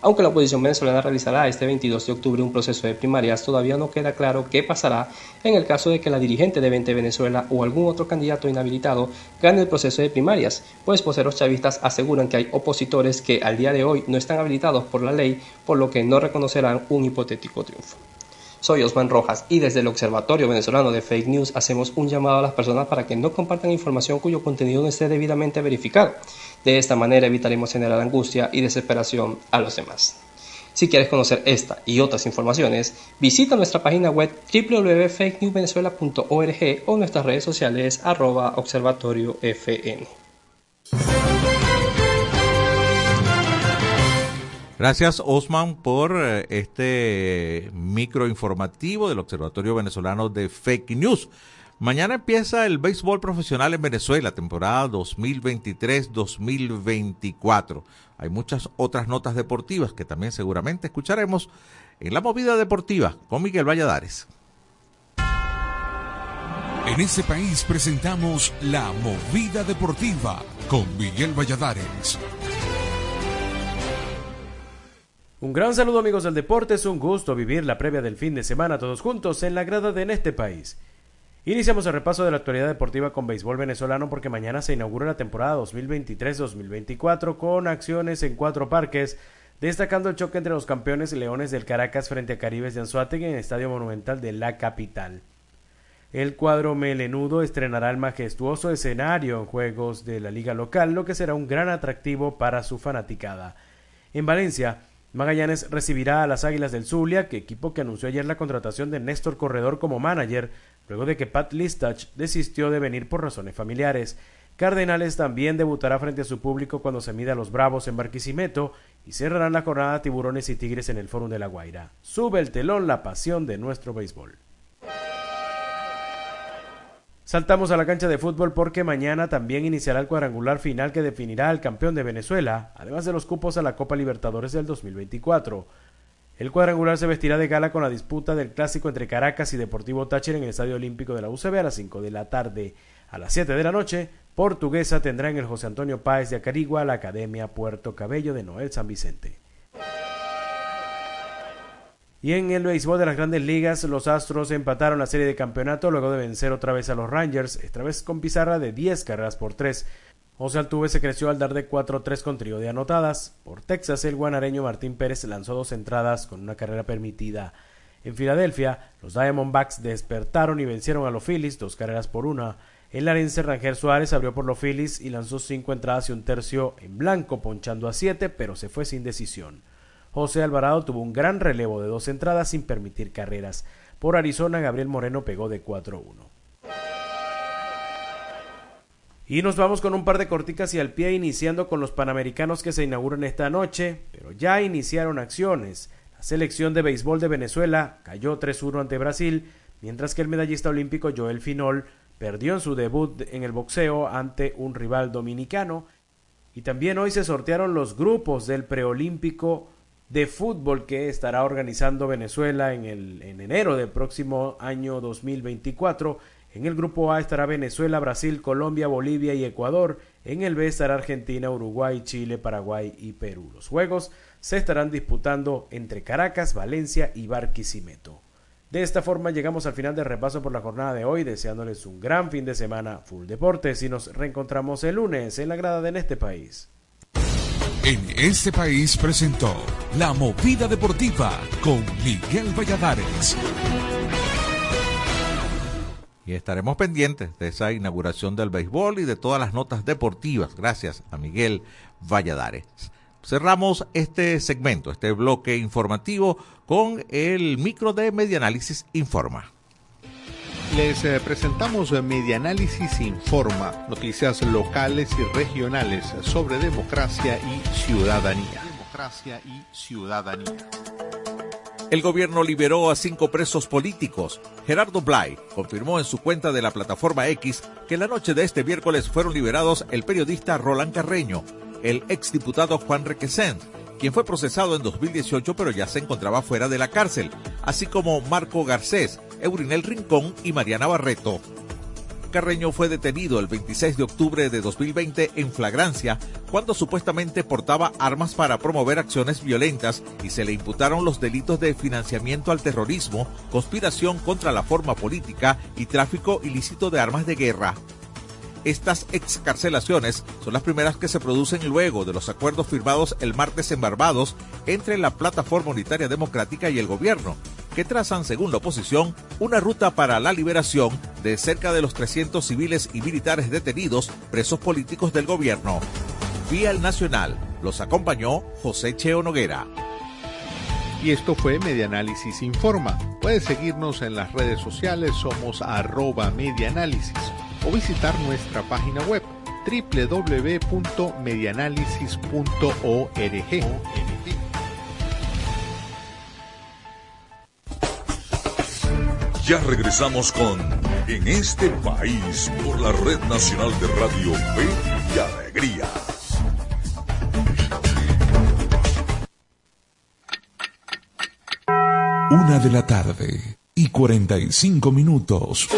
Aunque la oposición venezolana realizará este 22 de octubre un proceso de primarias, todavía no queda claro qué pasará en el caso de que la dirigente de 20 Venezuela o algún otro candidato inhabilitado gane el proceso de primarias, pues voceros chavistas aseguran que hay opositores que al día de hoy no están habilitados por la ley, por lo que no reconocerán un hipotético triunfo. Soy Osman Rojas y desde el Observatorio Venezolano de Fake News hacemos un llamado a las personas para que no compartan información cuyo contenido no esté debidamente verificado. De esta manera evitaremos generar angustia y desesperación a los demás. Si quieres conocer esta y otras informaciones, visita nuestra página web www.fakenewsvenezuela.org o nuestras redes sociales arroba observatoriofn. Gracias Osman por eh, este micro informativo del Observatorio Venezolano de Fake News. Mañana empieza el béisbol profesional en Venezuela, temporada 2023-2024. Hay muchas otras notas deportivas que también seguramente escucharemos en la movida deportiva con Miguel Valladares. En este país presentamos la movida deportiva con Miguel Valladares. Un gran saludo amigos del deporte, es un gusto vivir la previa del fin de semana todos juntos en la grada de este país. Iniciamos el repaso de la actualidad deportiva con béisbol venezolano porque mañana se inaugura la temporada 2023-2024 con acciones en cuatro parques, destacando el choque entre los campeones Leones del Caracas frente a Caribes de Anzuategui en el Estadio Monumental de la capital. El cuadro melenudo estrenará el majestuoso escenario en juegos de la liga local, lo que será un gran atractivo para su fanaticada. En Valencia, Magallanes recibirá a las Águilas del Zulia, que equipo que anunció ayer la contratación de Néstor Corredor como manager, luego de que Pat Listach desistió de venir por razones familiares. Cardenales también debutará frente a su público cuando se mida a los Bravos en Barquisimeto y cerrarán la jornada Tiburones y Tigres en el Fórum de la Guaira. Sube el telón la pasión de nuestro béisbol. Saltamos a la cancha de fútbol porque mañana también iniciará el cuadrangular final que definirá al campeón de Venezuela, además de los cupos a la Copa Libertadores del 2024. El cuadrangular se vestirá de gala con la disputa del clásico entre Caracas y Deportivo Táchira en el Estadio Olímpico de la UCB a las 5 de la tarde. A las 7 de la noche, Portuguesa tendrá en el José Antonio Páez de Acarigua la Academia Puerto Cabello de Noel San Vicente. Y en el béisbol de las grandes ligas, los Astros empataron la serie de campeonato luego de vencer otra vez a los Rangers, esta vez con pizarra de 10 carreras por 3. José Altuve se creció al dar de 4-3 con trío de anotadas. Por Texas, el guanareño Martín Pérez lanzó dos entradas con una carrera permitida. En Filadelfia, los Diamondbacks despertaron y vencieron a los Phillies dos carreras por una. El larense Ranger Suárez abrió por los Phillies y lanzó cinco entradas y un tercio en blanco, ponchando a siete, pero se fue sin decisión. José Alvarado tuvo un gran relevo de dos entradas sin permitir carreras. Por Arizona, Gabriel Moreno pegó de 4-1. Y nos vamos con un par de corticas y al pie, iniciando con los panamericanos que se inauguran esta noche, pero ya iniciaron acciones. La selección de béisbol de Venezuela cayó 3-1 ante Brasil, mientras que el medallista olímpico Joel Finol perdió en su debut en el boxeo ante un rival dominicano. Y también hoy se sortearon los grupos del preolímpico de fútbol que estará organizando Venezuela en, el, en enero del próximo año 2024. En el grupo A estará Venezuela, Brasil, Colombia, Bolivia y Ecuador. En el B estará Argentina, Uruguay, Chile, Paraguay y Perú. Los juegos se estarán disputando entre Caracas, Valencia y Barquisimeto. De esta forma llegamos al final del repaso por la jornada de hoy, deseándoles un gran fin de semana full deportes y nos reencontramos el lunes en la grada de este país. En este país presentó La Movida Deportiva con Miguel Valladares. Y estaremos pendientes de esa inauguración del béisbol y de todas las notas deportivas. Gracias a Miguel Valladares. Cerramos este segmento, este bloque informativo, con el micro de Medianálisis Informa. Les eh, presentamos Medianálisis Informa, noticias locales y regionales sobre democracia y ciudadanía. Democracia y ciudadanía. El gobierno liberó a cinco presos políticos. Gerardo Blay confirmó en su cuenta de la plataforma X que la noche de este miércoles fueron liberados el periodista Roland Carreño, el exdiputado Juan Requesens, quien fue procesado en 2018 pero ya se encontraba fuera de la cárcel, así como Marco Garcés, Eurinel Rincón y Mariana Barreto. Carreño fue detenido el 26 de octubre de 2020 en flagrancia cuando supuestamente portaba armas para promover acciones violentas y se le imputaron los delitos de financiamiento al terrorismo, conspiración contra la forma política y tráfico ilícito de armas de guerra. Estas excarcelaciones son las primeras que se producen luego de los acuerdos firmados el martes en Barbados entre la Plataforma Unitaria Democrática y el gobierno, que trazan, según la oposición, una ruta para la liberación de cerca de los 300 civiles y militares detenidos, presos políticos del gobierno. Vía el Nacional los acompañó José Cheo Noguera. Y esto fue Medianálisis Informa. Puedes seguirnos en las redes sociales, somos arroba medianálisis o visitar nuestra página web www.medianálisis.org. Ya regresamos con En este país por la Red Nacional de Radio Fe y Alegría. Una de la tarde y 45 minutos.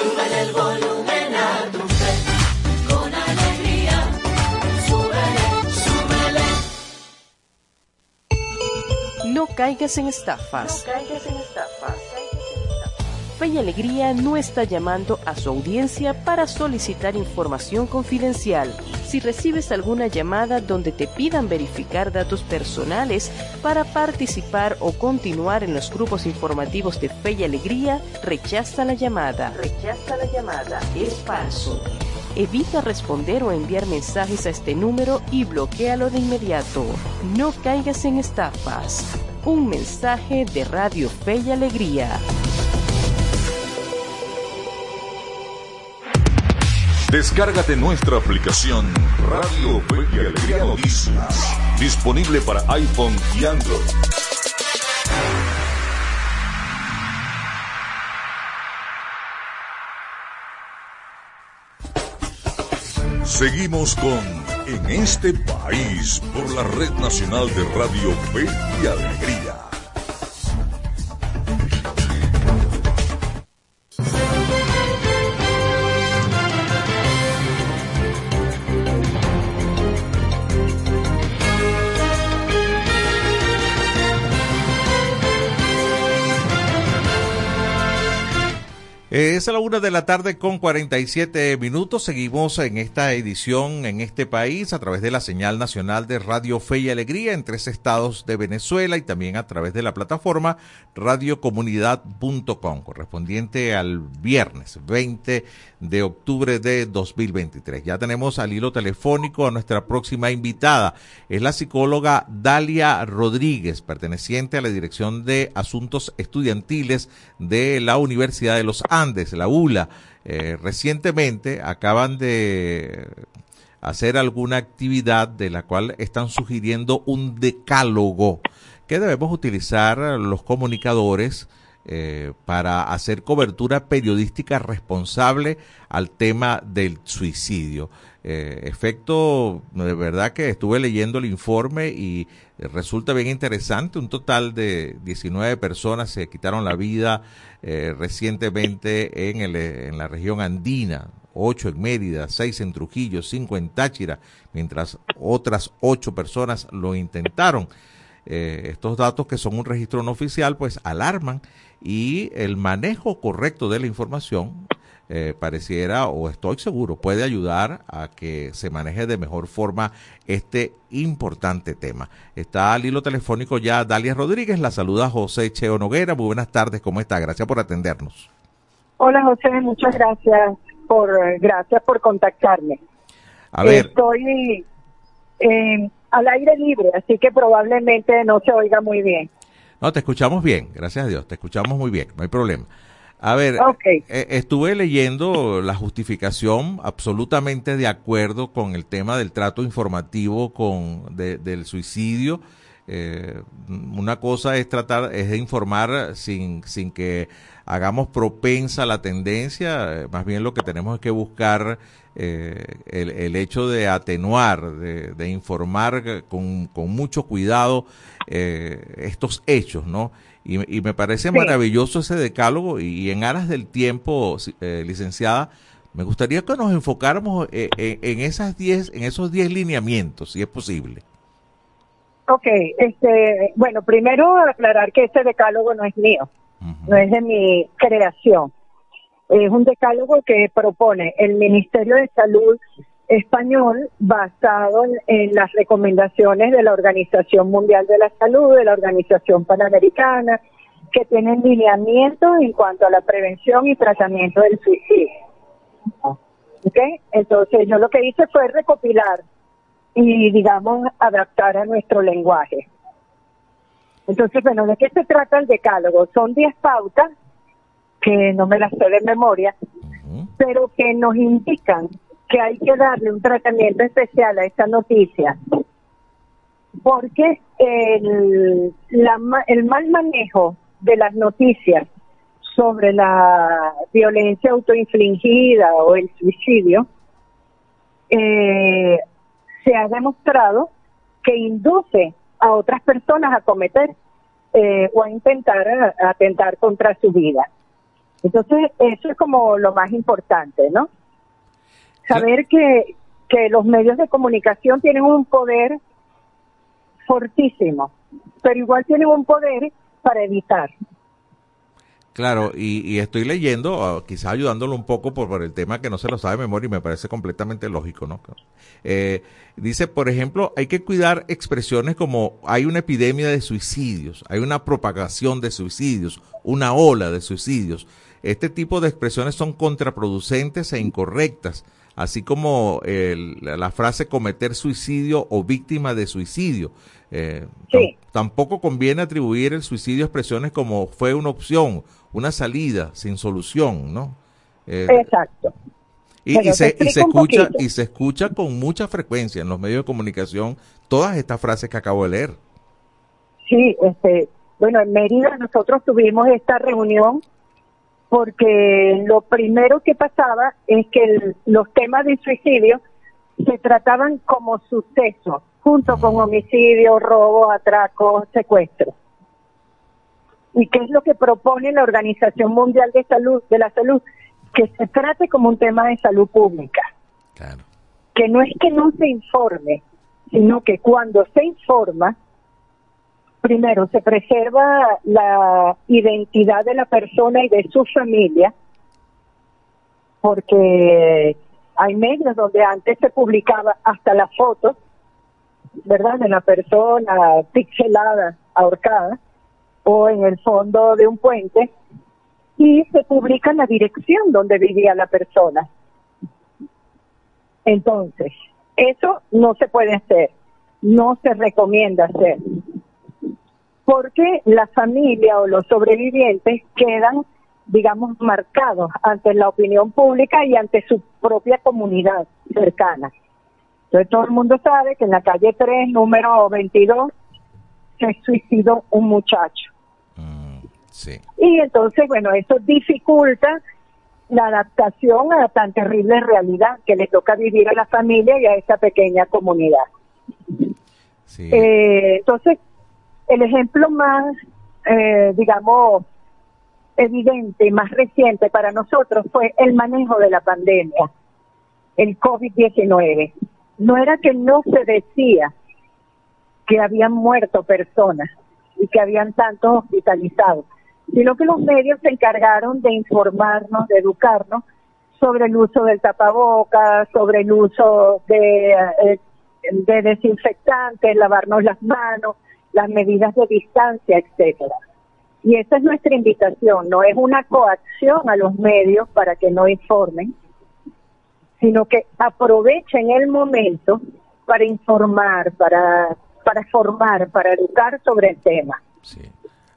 Caigas en estafas. caigas en estafas. Fe y Alegría no está llamando a su audiencia para solicitar información confidencial. Si recibes alguna llamada donde te pidan verificar datos personales para participar o continuar en los grupos informativos de Fe y Alegría, rechaza la llamada. Rechaza la llamada. Es falso. Evita responder o enviar mensajes a este número y bloquealo de inmediato. No caigas en estafas. Un mensaje de Radio Fe y Alegría. Descárgate nuestra aplicación Radio Fe y Alegría Noticias, disponible para iPhone y Android. Seguimos con En este país por la Red Nacional de Radio Fe y Alegría. Es a la una de la tarde con 47 minutos. Seguimos en esta edición en este país a través de la señal nacional de Radio Fe y Alegría en tres estados de Venezuela y también a través de la plataforma radiocomunidad.com correspondiente al viernes 20 de octubre de 2023. Ya tenemos al hilo telefónico a nuestra próxima invitada. Es la psicóloga Dalia Rodríguez, perteneciente a la Dirección de Asuntos Estudiantiles de la Universidad de los La ULA. Eh, recientemente acaban de hacer alguna actividad de la cual están sugiriendo un decálogo que debemos utilizar los comunicadores eh, para hacer cobertura periodística responsable al tema del suicidio. Eh, efecto, de verdad que estuve leyendo el informe y resulta bien interesante. Un total de 19 personas se quitaron la vida eh, recientemente en, el, en la región andina, ocho en Mérida, seis en Trujillo, cinco en Táchira, mientras otras ocho personas lo intentaron. eh, estos datos que son un registro no oficial, pues alarman y el manejo correcto de la información eh, pareciera, o estoy seguro, puede ayudar a que se maneje de mejor forma este importante tema. Está al hilo telefónico ya Dalia Rodríguez, la saluda José Cheo Noguera. Muy buenas tardes, ¿cómo está? Gracias por atendernos. Hola José, muchas gracias por gracias por contactarme. A ver, Estoy eh, al aire libre, así que probablemente no se oiga muy bien. no, te escuchamos bien, gracias a Dios, te escuchamos muy bien, no hay problema. A ver, eh, estuve leyendo la justificación absolutamente de acuerdo con el tema del trato informativo con de- del suicidio. Eh, una cosa es tratar, es de informar sin, sin que hagamos propensa la tendencia, más bien lo que tenemos es que buscar eh, el, el hecho de atenuar, de, de informar con, con mucho cuidado eh, estos hechos, ¿no? Y, y me parece Sí. maravilloso ese decálogo y, en aras del tiempo, eh, licenciada, me gustaría que nos enfocáramos eh, eh, en esas 10 en esos 10 lineamientos, si es posible. Ok, este, bueno, primero aclarar que este decálogo no es mío, no es de mi creación. Es un decálogo que propone el Ministerio de Salud español basado en, en las recomendaciones de la Organización Mundial de la Salud, de la Organización Panamericana, que tienen lineamientos en cuanto a la prevención y tratamiento del suicidio. ¿Ok? Entonces yo lo que hice fue recopilar y, digamos, adaptar a nuestro lenguaje. Entonces, bueno, ¿de qué se trata el decálogo? Son 10 pautas, que no me las sé de memoria, pero que nos indican que hay que darle un tratamiento especial a esta noticia, porque el, la el mal manejo de las noticias sobre la violencia autoinfligida o el suicidio eh, se ha demostrado que induce a otras personas a cometer eh, o a intentar atentar contra su vida. Entonces, eso es como lo más importante, ¿no? Saber que, que los medios de comunicación tienen un poder fortísimo, pero igual tienen un poder para evitar. Claro, y, y estoy leyendo, quizás ayudándolo un poco por, por el tema que no se lo sabe de memoria y me parece completamente lógico, ¿no? Eh, dice, por ejemplo, hay que cuidar expresiones como hay una epidemia de suicidios, hay una propagación de suicidios, una ola de suicidios. Este tipo de expresiones son contraproducentes e incorrectas, así como el- la, frase cometer suicidio o víctima de suicidio. Eh, tam- tampoco conviene atribuir el suicidio a expresiones como fue una opción, una salida sin solución, ¿no? Eh, Exacto. y, y se, y se escucha y se escucha con mucha frecuencia en los medios de comunicación todas estas frases que acabo de leer. Sí, este, bueno, en Mérida nosotros tuvimos esta reunión porque lo primero que pasaba es que el- los temas de suicidio se trataban como sucesos, junto con homicidios, robos, atracos, secuestros. ¿Y qué es lo que propone la Organización Mundial de Salud de la Salud? Que se trate como un tema de salud pública. Que no es que no se informe, sino que cuando se informa, primero se preserva la identidad de la persona y de su familia, porque hay medios donde antes se publicaba hasta la foto, ¿verdad?, de la persona pixelada, ahorcada, o en el fondo de un puente, y se publica la dirección donde vivía la persona. Entonces, eso no se puede hacer, no se recomienda hacer, porque la familia o los sobrevivientes quedan, digamos, marcados ante la opinión pública y ante su propia comunidad cercana. Entonces, todo el mundo sabe que en la calle 3, número 22, se suicidó un muchacho. Sí. Y entonces, bueno, eso dificulta la adaptación a tan terrible realidad que le toca vivir a la familia y a esa pequeña comunidad. Eh, entonces, el ejemplo más, eh, digamos, evidente más reciente para nosotros fue el manejo de la pandemia, el COVID-19. No era que no se decía que habían muerto personas y que habían tantos hospitalizados, sino que los medios se encargaron de informarnos, de educarnos sobre el uso del tapabocas, sobre el uso de, eh, de desinfectantes, lavarnos las manos, las medidas de distancia, etcétera. Y esa es nuestra invitación, no es una coacción a los medios para que no informen, sino que aprovechen el momento para informar, para, para formar, para educar sobre el tema. Sí,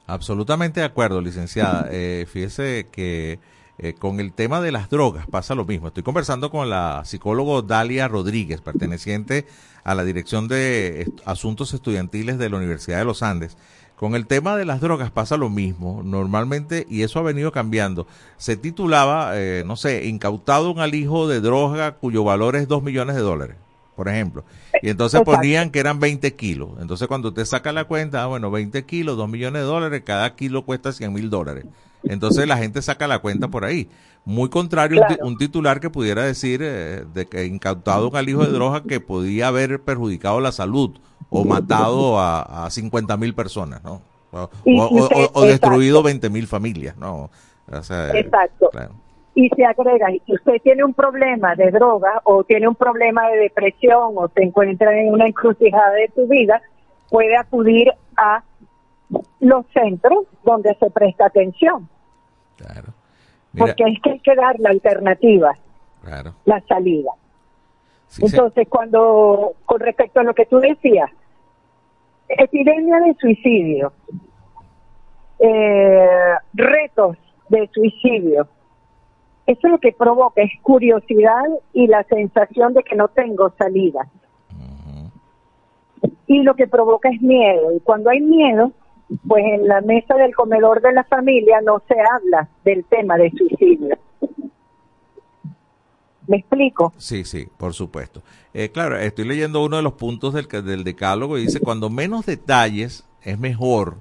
absolutamente de acuerdo, licenciada. [laughs] Eh, fíjese que eh, con el tema de las drogas pasa lo mismo. Estoy conversando con la psicólogo Dalia Rodríguez, perteneciente a la Dirección de Asuntos Estudiantiles de la Universidad de los Andes. Con el tema de las drogas pasa lo mismo, normalmente, y eso ha venido cambiando. Se titulaba, eh, no sé, incautado un alijo de droga cuyo valor es 2 millones de dólares, por ejemplo. Y entonces Exacto. ponían que eran 20 kilos. Entonces cuando usted saca la cuenta, ah, bueno, 20 kilos, 2 millones de dólares, cada kilo cuesta 100 mil dólares. Entonces la gente saca la cuenta por ahí. Muy contrario, Claro. un, titular que pudiera decir eh, de que incautado un alijo de droga que podía haber perjudicado la salud o matado a, a 50 mil personas, ¿no? O, Y- o- y o- se- o destruido exacto. 20 mil familias, ¿no? Sea, Exacto. claro. Y se agrega, si usted tiene un problema de droga o tiene un problema de depresión o se encuentra en una encrucijada de su vida, puede acudir a los centros donde se presta atención, Claro. Mira, porque es que hay que dar la alternativa, claro. la salida. Sí, Entonces, cuando, con respecto a lo que tú decías, epidemia de suicidio, eh, retos de suicidio, eso lo que provoca es curiosidad y la sensación de que no tengo salida. Y lo que provoca es miedo. Y cuando hay miedo, pues en la mesa del comedor de la familia no se habla del tema de suicidio. ¿Me explico? Sí, sí, por supuesto. Eh, claro, estoy leyendo uno de los puntos del, del decálogo y dice, cuando menos detalles es mejor.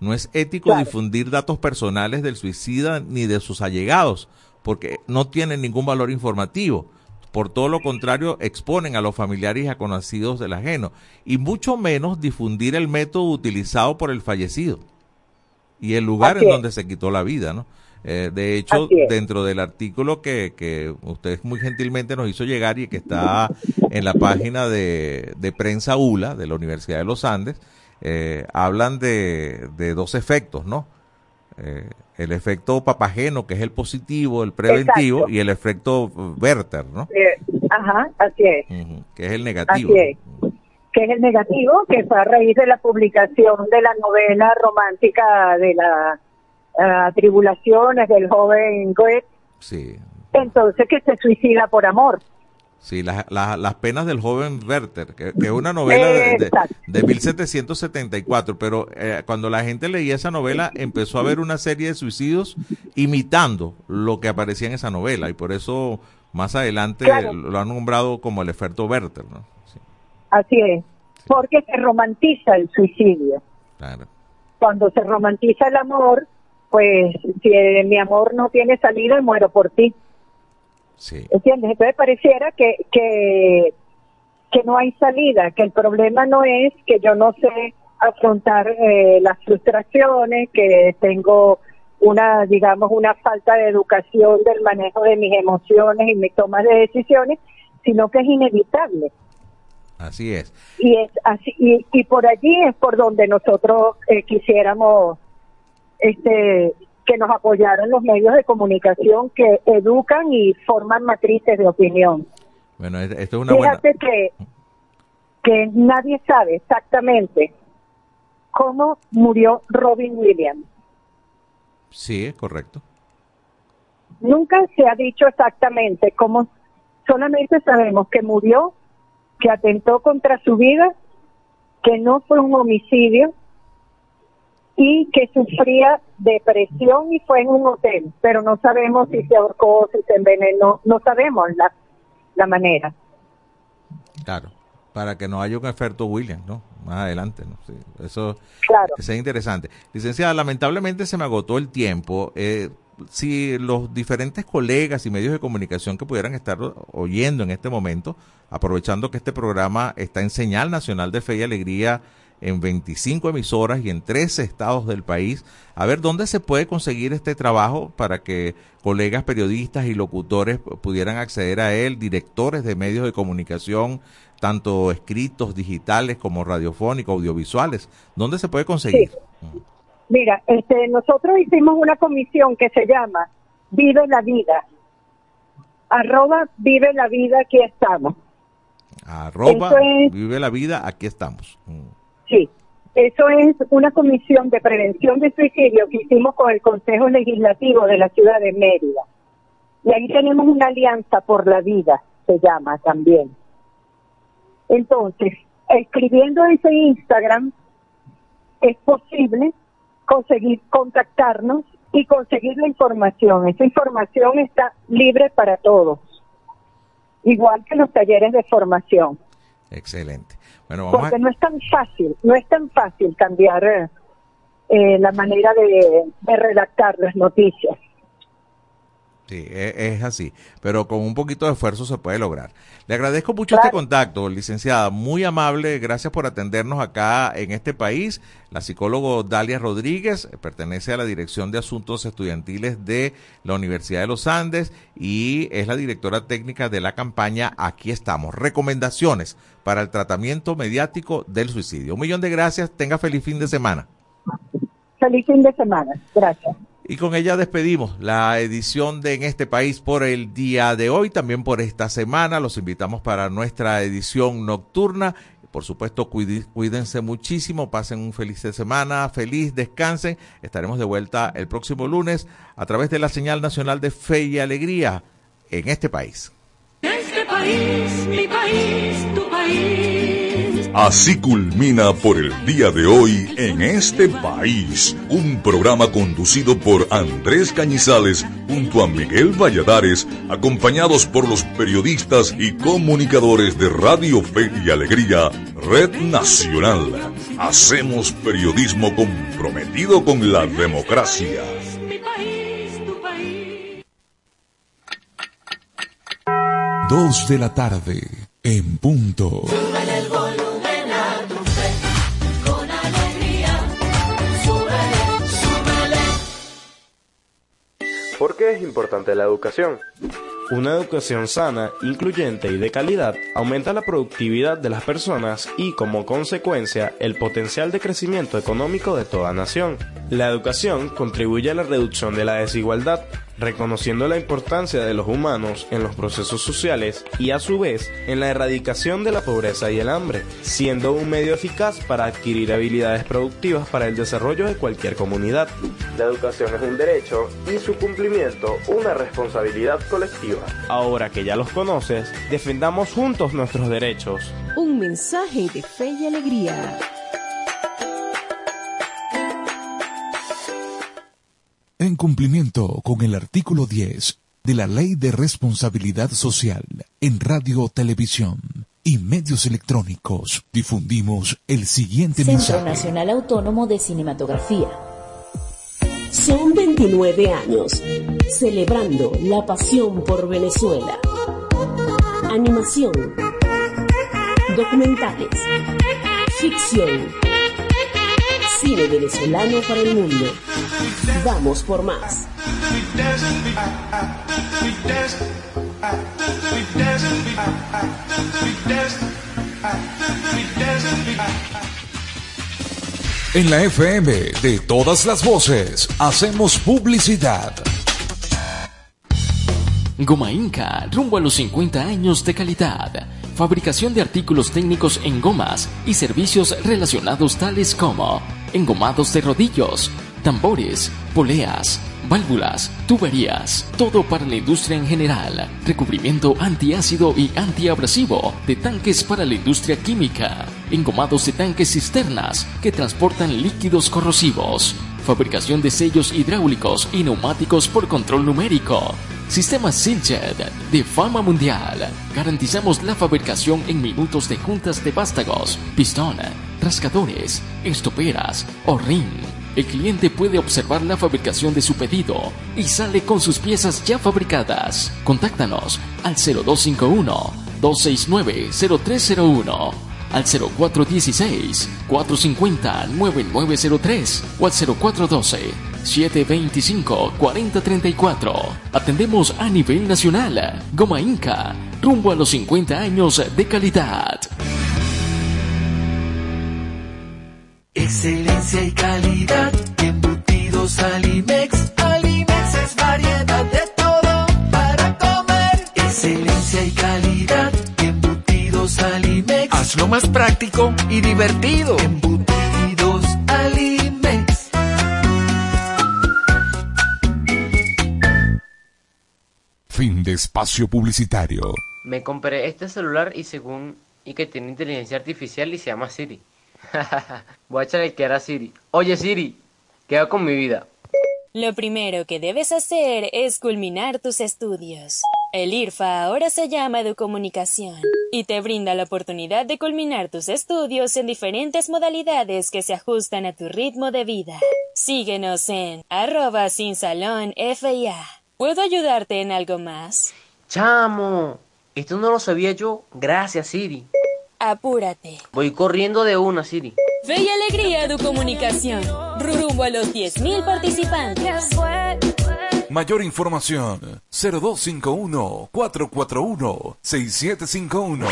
No es ético difundir datos personales del suicida ni de sus allegados, porque no tienen ningún valor informativo. Por todo lo contrario, exponen a los familiares y a conocidos del ajeno. Y mucho menos difundir el método utilizado por el fallecido y el lugar Así en es. donde se quitó la vida, ¿no? Eh, de hecho, dentro del artículo que, que usted muy gentilmente nos hizo llegar y que está en la página de, de prensa ULA de la Universidad de los Andes, eh, hablan de, de dos efectos, ¿no? Eh, el efecto papageno, que es el positivo, el preventivo, Exacto. y el efecto Werther, ¿no? Eh, ajá, así es. Que es el negativo. Así es. Que es el negativo, que fue a raíz de la publicación de la novela romántica de las tribulaciones del joven Goethe, Sí, entonces que se suicida por amor. Sí, las, las, las penas del joven Werther, que, que es una novela de, de, de 1774, pero eh, cuando la gente leía esa novela empezó a haber una serie de suicidios imitando lo que aparecía en esa novela y por eso más adelante Claro. lo han nombrado como el efecto Werther, ¿no? Sí, Así es. Porque se romantiza el suicidio. claro. Cuando se romantiza el amor, pues si eh, mi amor no tiene salida, muero por ti. Sí, ¿Entiendes? Entonces pareciera que, que, que no hay salida, que el problema no es que yo no sé afrontar eh, las frustraciones, que tengo una, digamos, una falta de educación del manejo de mis emociones y mi toma de decisiones, sino que es inevitable. así es. Y es así, y, y por allí es por donde nosotros eh, quisiéramos este que nos apoyaran los medios de comunicación que educan y forman matrices de opinión. Bueno, es- esto es una buena... Fíjate que, que nadie sabe exactamente cómo murió Robin Williams. Sí, es correcto. Nunca se ha dicho exactamente cómo, solamente sabemos que murió, que atentó contra su vida, que no fue un homicidio y que sufría depresión y fue en un hotel, pero no sabemos si se ahorcó, si se envenenó, no sabemos la, la manera. Claro, para que no haya un efecto Williams, ¿no? Más adelante, ¿no? Sí, eso, Claro. eso es interesante. Licenciada, lamentablemente se me agotó el tiempo. Eh, si los diferentes colegas y medios de comunicación que pudieran estar oyendo en este momento, aprovechando que este programa está en señal nacional de fe y alegría en 25 emisoras y en 13 estados del país. A ver dónde se puede conseguir este trabajo para que colegas periodistas y locutores pudieran acceder a él, directores de medios de comunicación, tanto escritos, digitales como radiofónicos, audiovisuales. ¿Dónde se puede conseguir? Mira, este, nosotros hicimos una comisión que se llama Vive la Vida. Arroba Vive la Vida, aquí estamos. Arroba es- Vive la Vida, aquí estamos. Mm. Sí, eso es una comisión de prevención de suicidio que hicimos con el Consejo Legislativo de la ciudad de Mérida. Y ahí tenemos una alianza por la vida, se llama también. Entonces, escribiendo ese Instagram, es posible conseguir contactarnos y conseguir la información. Esa información está libre para todos, igual que los talleres de formación. Excelente. Porque no es tan fácil, no es tan fácil cambiar eh, eh, la manera de redactar las noticias. Sí, e- es, así, pero con un poquito de esfuerzo se puede lograr. Le agradezco mucho este contacto, licenciada, muy amable, gracias por atendernos acá en este país. La psicóloga Dalia Rodríguez eh, pertenece a la Dirección de Asuntos Estudiantiles de la Universidad de los Andes y es la directora técnica de la campaña Aquí estamos, recomendaciones para el tratamiento mediático del suicidio. Un millón de gracias, tenga feliz fin de semana. Feliz fin de semana. Gracias. Y con ella despedimos la edición de En este país por el día de hoy, también por esta semana. Los invitamos para nuestra edición nocturna. Por supuesto, cuídense muchísimo, pasen un feliz semana, feliz, descansen. Estaremos de vuelta el próximo lunes a través de la señal nacional de Fe y Alegría en este país. Este país, mi país, tu país. Así culmina por el día de hoy en este país, un programa conducido por Andrés Cañizales junto a Miguel Valladares, acompañados por los periodistas y comunicadores de Radio Fe y Alegría, Red Nacional. Hacemos periodismo comprometido con la democracia. Dos de la tarde, en punto. ¿Por qué es importante la educación? Una educación sana, incluyente y de calidad aumenta la productividad de las personas y, como consecuencia, el potencial de crecimiento económico de toda nación. La educación contribuye a la reducción de la desigualdad, reconociendo la importancia de los humanos en los procesos sociales y, a su vez, en la erradicación de la pobreza y el hambre, siendo un medio eficaz para adquirir habilidades productivas para el desarrollo de cualquier comunidad. La educación es un derecho y su cumplimiento una responsabilidad colectiva. Ahora que ya los conoces, defendamos juntos nuestros derechos. Un mensaje de fe y alegría. En cumplimiento con el artículo 10 de la Ley de Responsabilidad Social en Radio, Televisión y Medios Electrónicos, difundimos el siguiente Centro mensaje. Nacional Autónomo de Cinematografía. Son 29 años celebrando la pasión por Venezuela. Animación, documentales, ficción, cine venezolano para el mundo. Vamos por más. En la FM de todas las voces hacemos publicidad. Goma Inca, rumbo a los 50 años de calidad. Fabricación de artículos técnicos en gomas y servicios relacionados tales como engomados de rodillos, tambores, poleas, válvulas, tuberías, todo para la industria en general, recubrimiento antiácido y antiabrasivo de tanques para la industria química, engomados de tanques cisternas que transportan líquidos corrosivos, fabricación de sellos hidráulicos y neumáticos por control numérico, Sistema Siljet de fama mundial. Garantizamos la fabricación en minutos de juntas de vástagos, pistón, rascadores, estoperas o ring. El cliente puede observar la fabricación de su pedido y sale con sus piezas ya fabricadas. Contáctanos al 0251 269 0301 al 0416-450-9903 o al 0412-725-4034. Atendemos a nivel nacional. Goma Inca, rumbo a los 50 años de calidad. Excelencia y calidad, embutidos Alimex. Alimex es variedad de todo para comer. Excelencia y calidad, embutidos Alimex. Hazlo más práctico y divertido. Embutidos Alimex. Fin de espacio publicitario. Me compré este celular y según y que tiene inteligencia artificial y se llama Siri. [laughs] Voy a echarle que era Siri. Oye Siri, ¿qué hago con mi vida? Lo primero que debes hacer es culminar tus estudios. El IRFA ahora se llama Educomunicación y te brinda la oportunidad de culminar tus estudios en diferentes modalidades que se ajustan a tu ritmo de vida. Síguenos en arroba sin salón FIA. ¿Puedo ayudarte en algo más? Chamo, esto no lo sabía yo. Gracias Siri. Apúrate. Voy corriendo de una Siri. Fe y alegría de comunicación. Rumbo a los 10.000 participantes. Mayor información 0251-441-6751.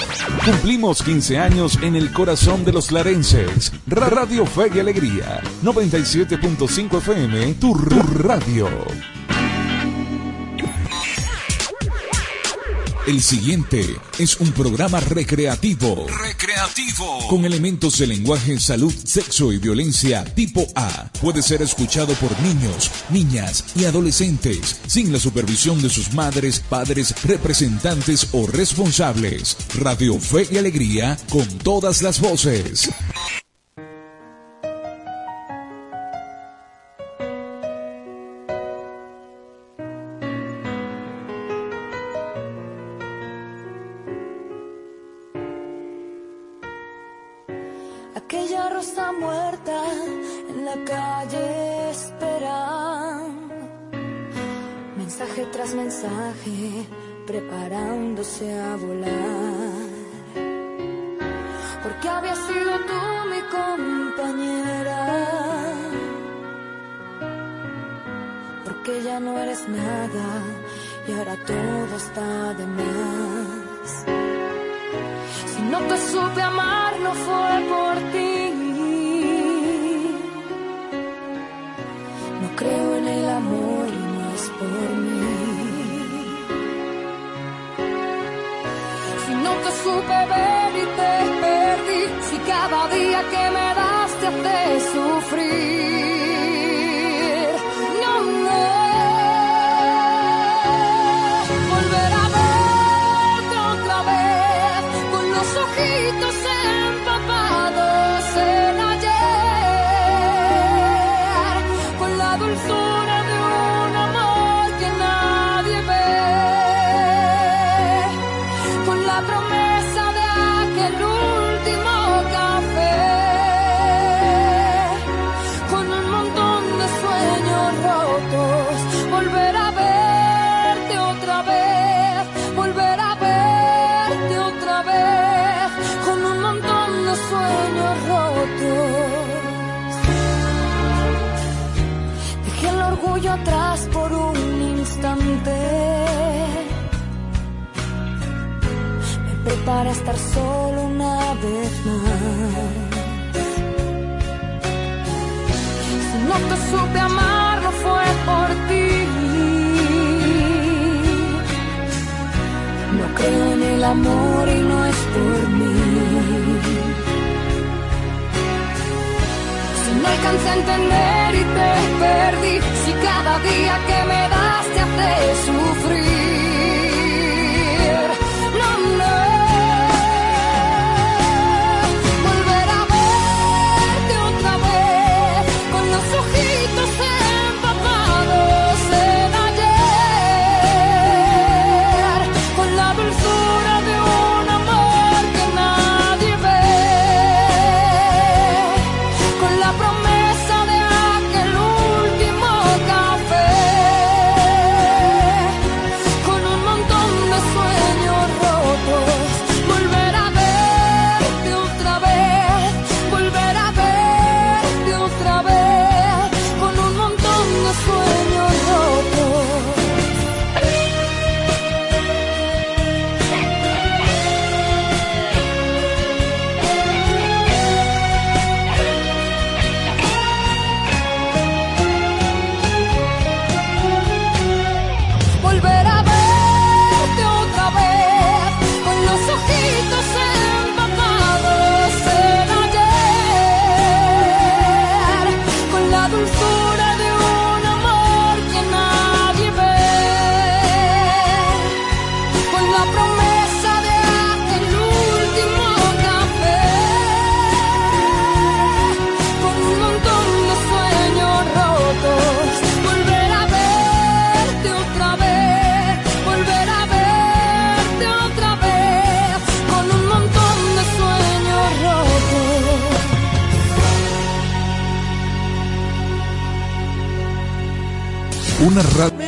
Cumplimos 15 años en el corazón de los larenses. Ra- Radio Fe y Alegría 97.5 FM, tu radio. El siguiente es un programa recreativo. Recreativo. Con elementos de lenguaje, salud, sexo y violencia tipo A. Puede ser escuchado por niños, niñas y adolescentes, sin la supervisión de sus madres, padres, representantes o responsables. Radio Fe y Alegría con todas las voces. Aquella rosa muerta en la calle espera. Mensaje tras mensaje, preparándose a volar. Porque había sido tú mi compañera. Porque ya no eres nada y ahora todo está de más. Si no te supe amar, no fue por amor y es por mí. Si no te supe ver y te perdí, si cada día que me solo una vez más. Si no te supe amar, no fue por ti. No creo en el amor y no es por mí. Si no alcancé a entender y te perdí, si cada día que me das te hace